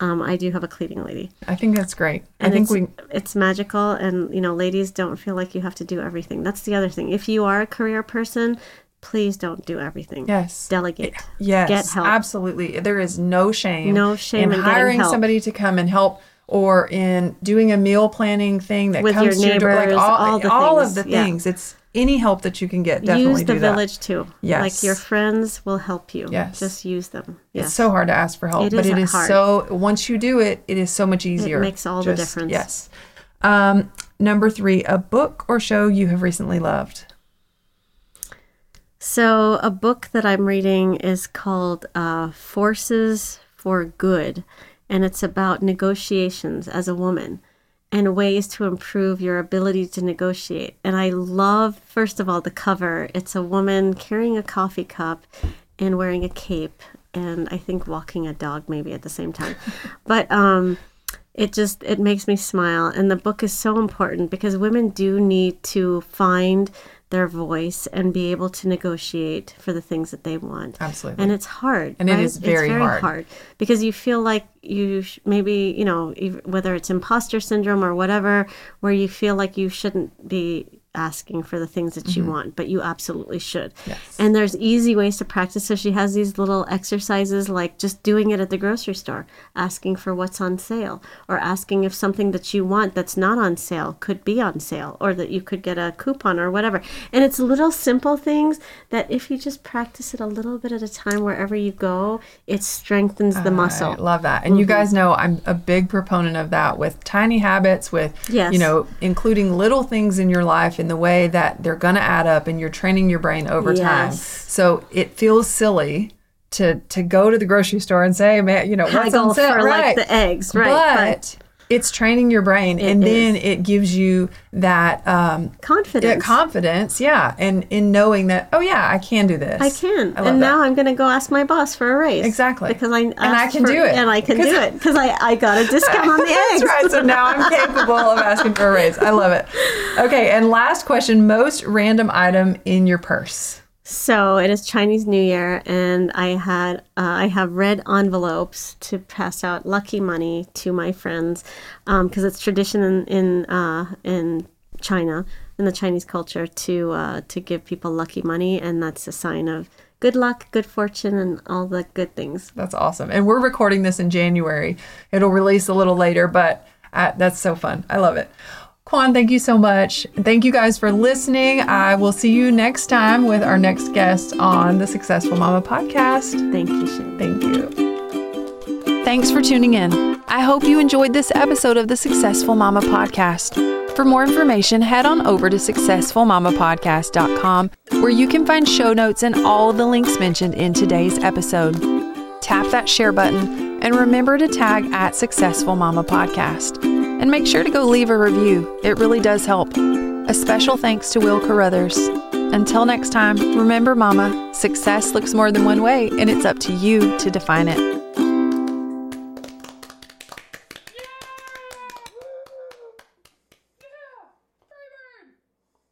Speaker 1: um, i do have a cleaning lady
Speaker 3: I think that's great. I think
Speaker 1: it's,
Speaker 3: we.
Speaker 1: it's magical and you know ladies don't feel like you have to do everything that's the other thing if you are a career person please don't do everything
Speaker 3: Yes.
Speaker 1: delegate
Speaker 3: Yes,
Speaker 1: get help
Speaker 3: absolutely. There is no shame.
Speaker 1: No shame in getting
Speaker 3: hiring somebody to come and help, or in doing a meal planning thing that
Speaker 1: With
Speaker 3: comes
Speaker 1: your
Speaker 3: to your door. Like all,
Speaker 1: all the
Speaker 3: all of the
Speaker 1: yeah.
Speaker 3: things. It's any help that you can get. Definitely
Speaker 1: use the
Speaker 3: do that.
Speaker 1: village too
Speaker 3: Yes.
Speaker 1: like your friends will help you
Speaker 3: Yes.
Speaker 1: just use them
Speaker 3: It's so hard to ask for help,
Speaker 1: It
Speaker 3: but it is
Speaker 1: hard.
Speaker 3: so. Once you do it, it is so much easier.
Speaker 1: It makes all the difference.
Speaker 3: Yes. Um, number three, a book or show you have recently loved.
Speaker 1: So, a book that I'm reading is called uh, Forces for Good, and it's about negotiations as a woman and ways to improve your ability to negotiate. And I love, first of all, the cover. It's a woman carrying a coffee cup and wearing a cape, and I think walking a dog maybe at the same time. but um, it just it makes me smile and the book is so important because women do need to find their voice and be able to negotiate for the things that they want
Speaker 3: Absolutely.
Speaker 1: and it's hard
Speaker 3: And it
Speaker 1: right?
Speaker 3: is very
Speaker 1: it's
Speaker 3: hard.
Speaker 1: because you feel like you sh- maybe you know whether it's imposter syndrome or whatever where you feel like you shouldn't be asking for the things that you want but you absolutely should
Speaker 3: Mm-hmm. Yes.
Speaker 1: and there's easy ways to practice so she has these little exercises like just doing it at the grocery store asking for what's on sale or asking if something that you want that's not on sale could be on sale or that you could get a coupon or whatever and it's little simple things that if you just practice it a little bit at a time wherever you go it strengthens the muscle
Speaker 3: I love that. And you guys know I'm a big proponent of that with tiny habits, with,
Speaker 1: Yes.
Speaker 3: you know, including little things in your life in the way that they're going to add up and you're training your brain over time. So it feels silly to to go to the grocery store and say, man, you know, what's on sale?
Speaker 1: for
Speaker 3: right.
Speaker 1: like the eggs right
Speaker 3: but, it's training your brain and
Speaker 1: is.
Speaker 3: then it gives you that um
Speaker 1: confidence
Speaker 3: confidence yeah and in knowing that oh yeah i can do this
Speaker 1: I can,
Speaker 3: I
Speaker 1: and
Speaker 3: that.
Speaker 1: now I'm going to go ask my boss for a raise.
Speaker 3: Exactly.
Speaker 1: because I
Speaker 3: And I can
Speaker 1: for-
Speaker 3: do it.
Speaker 1: and I can do it because I, I got a discount on the eggs.
Speaker 3: That's right. So now I'm capable of asking for a raise. I love it. Okay, and last question: most random item in your purse.
Speaker 1: So it is Chinese New Year, and I had uh, I have red envelopes to pass out lucky money to my friends because it's tradition in in, uh, in China in the Chinese culture to uh, to give people lucky money, and that's a sign of good luck, good fortune, and all the good things.
Speaker 3: That's awesome. And we're recording this in January. It'll release a little later, but uh, that's so fun. I love it. Kuan, thank you so much. Thank you guys for listening. I will see you next time with our next guest on the Successful Mama podcast.
Speaker 1: Thank you, Shane.
Speaker 3: Thank you. Thanks for tuning in. I hope you enjoyed this episode of the Successful Mama Podcast. For more information, head on over to successfulmamapodcast.com where you can find show notes and all the links mentioned in today's episode. Tap that share button and remember to tag at Successful Mama Podcast. And make sure to go leave a review, it really does help. A special thanks to Will Carruthers. Until next time, remember, Mama, success looks more than one way, and it's up to you to define it.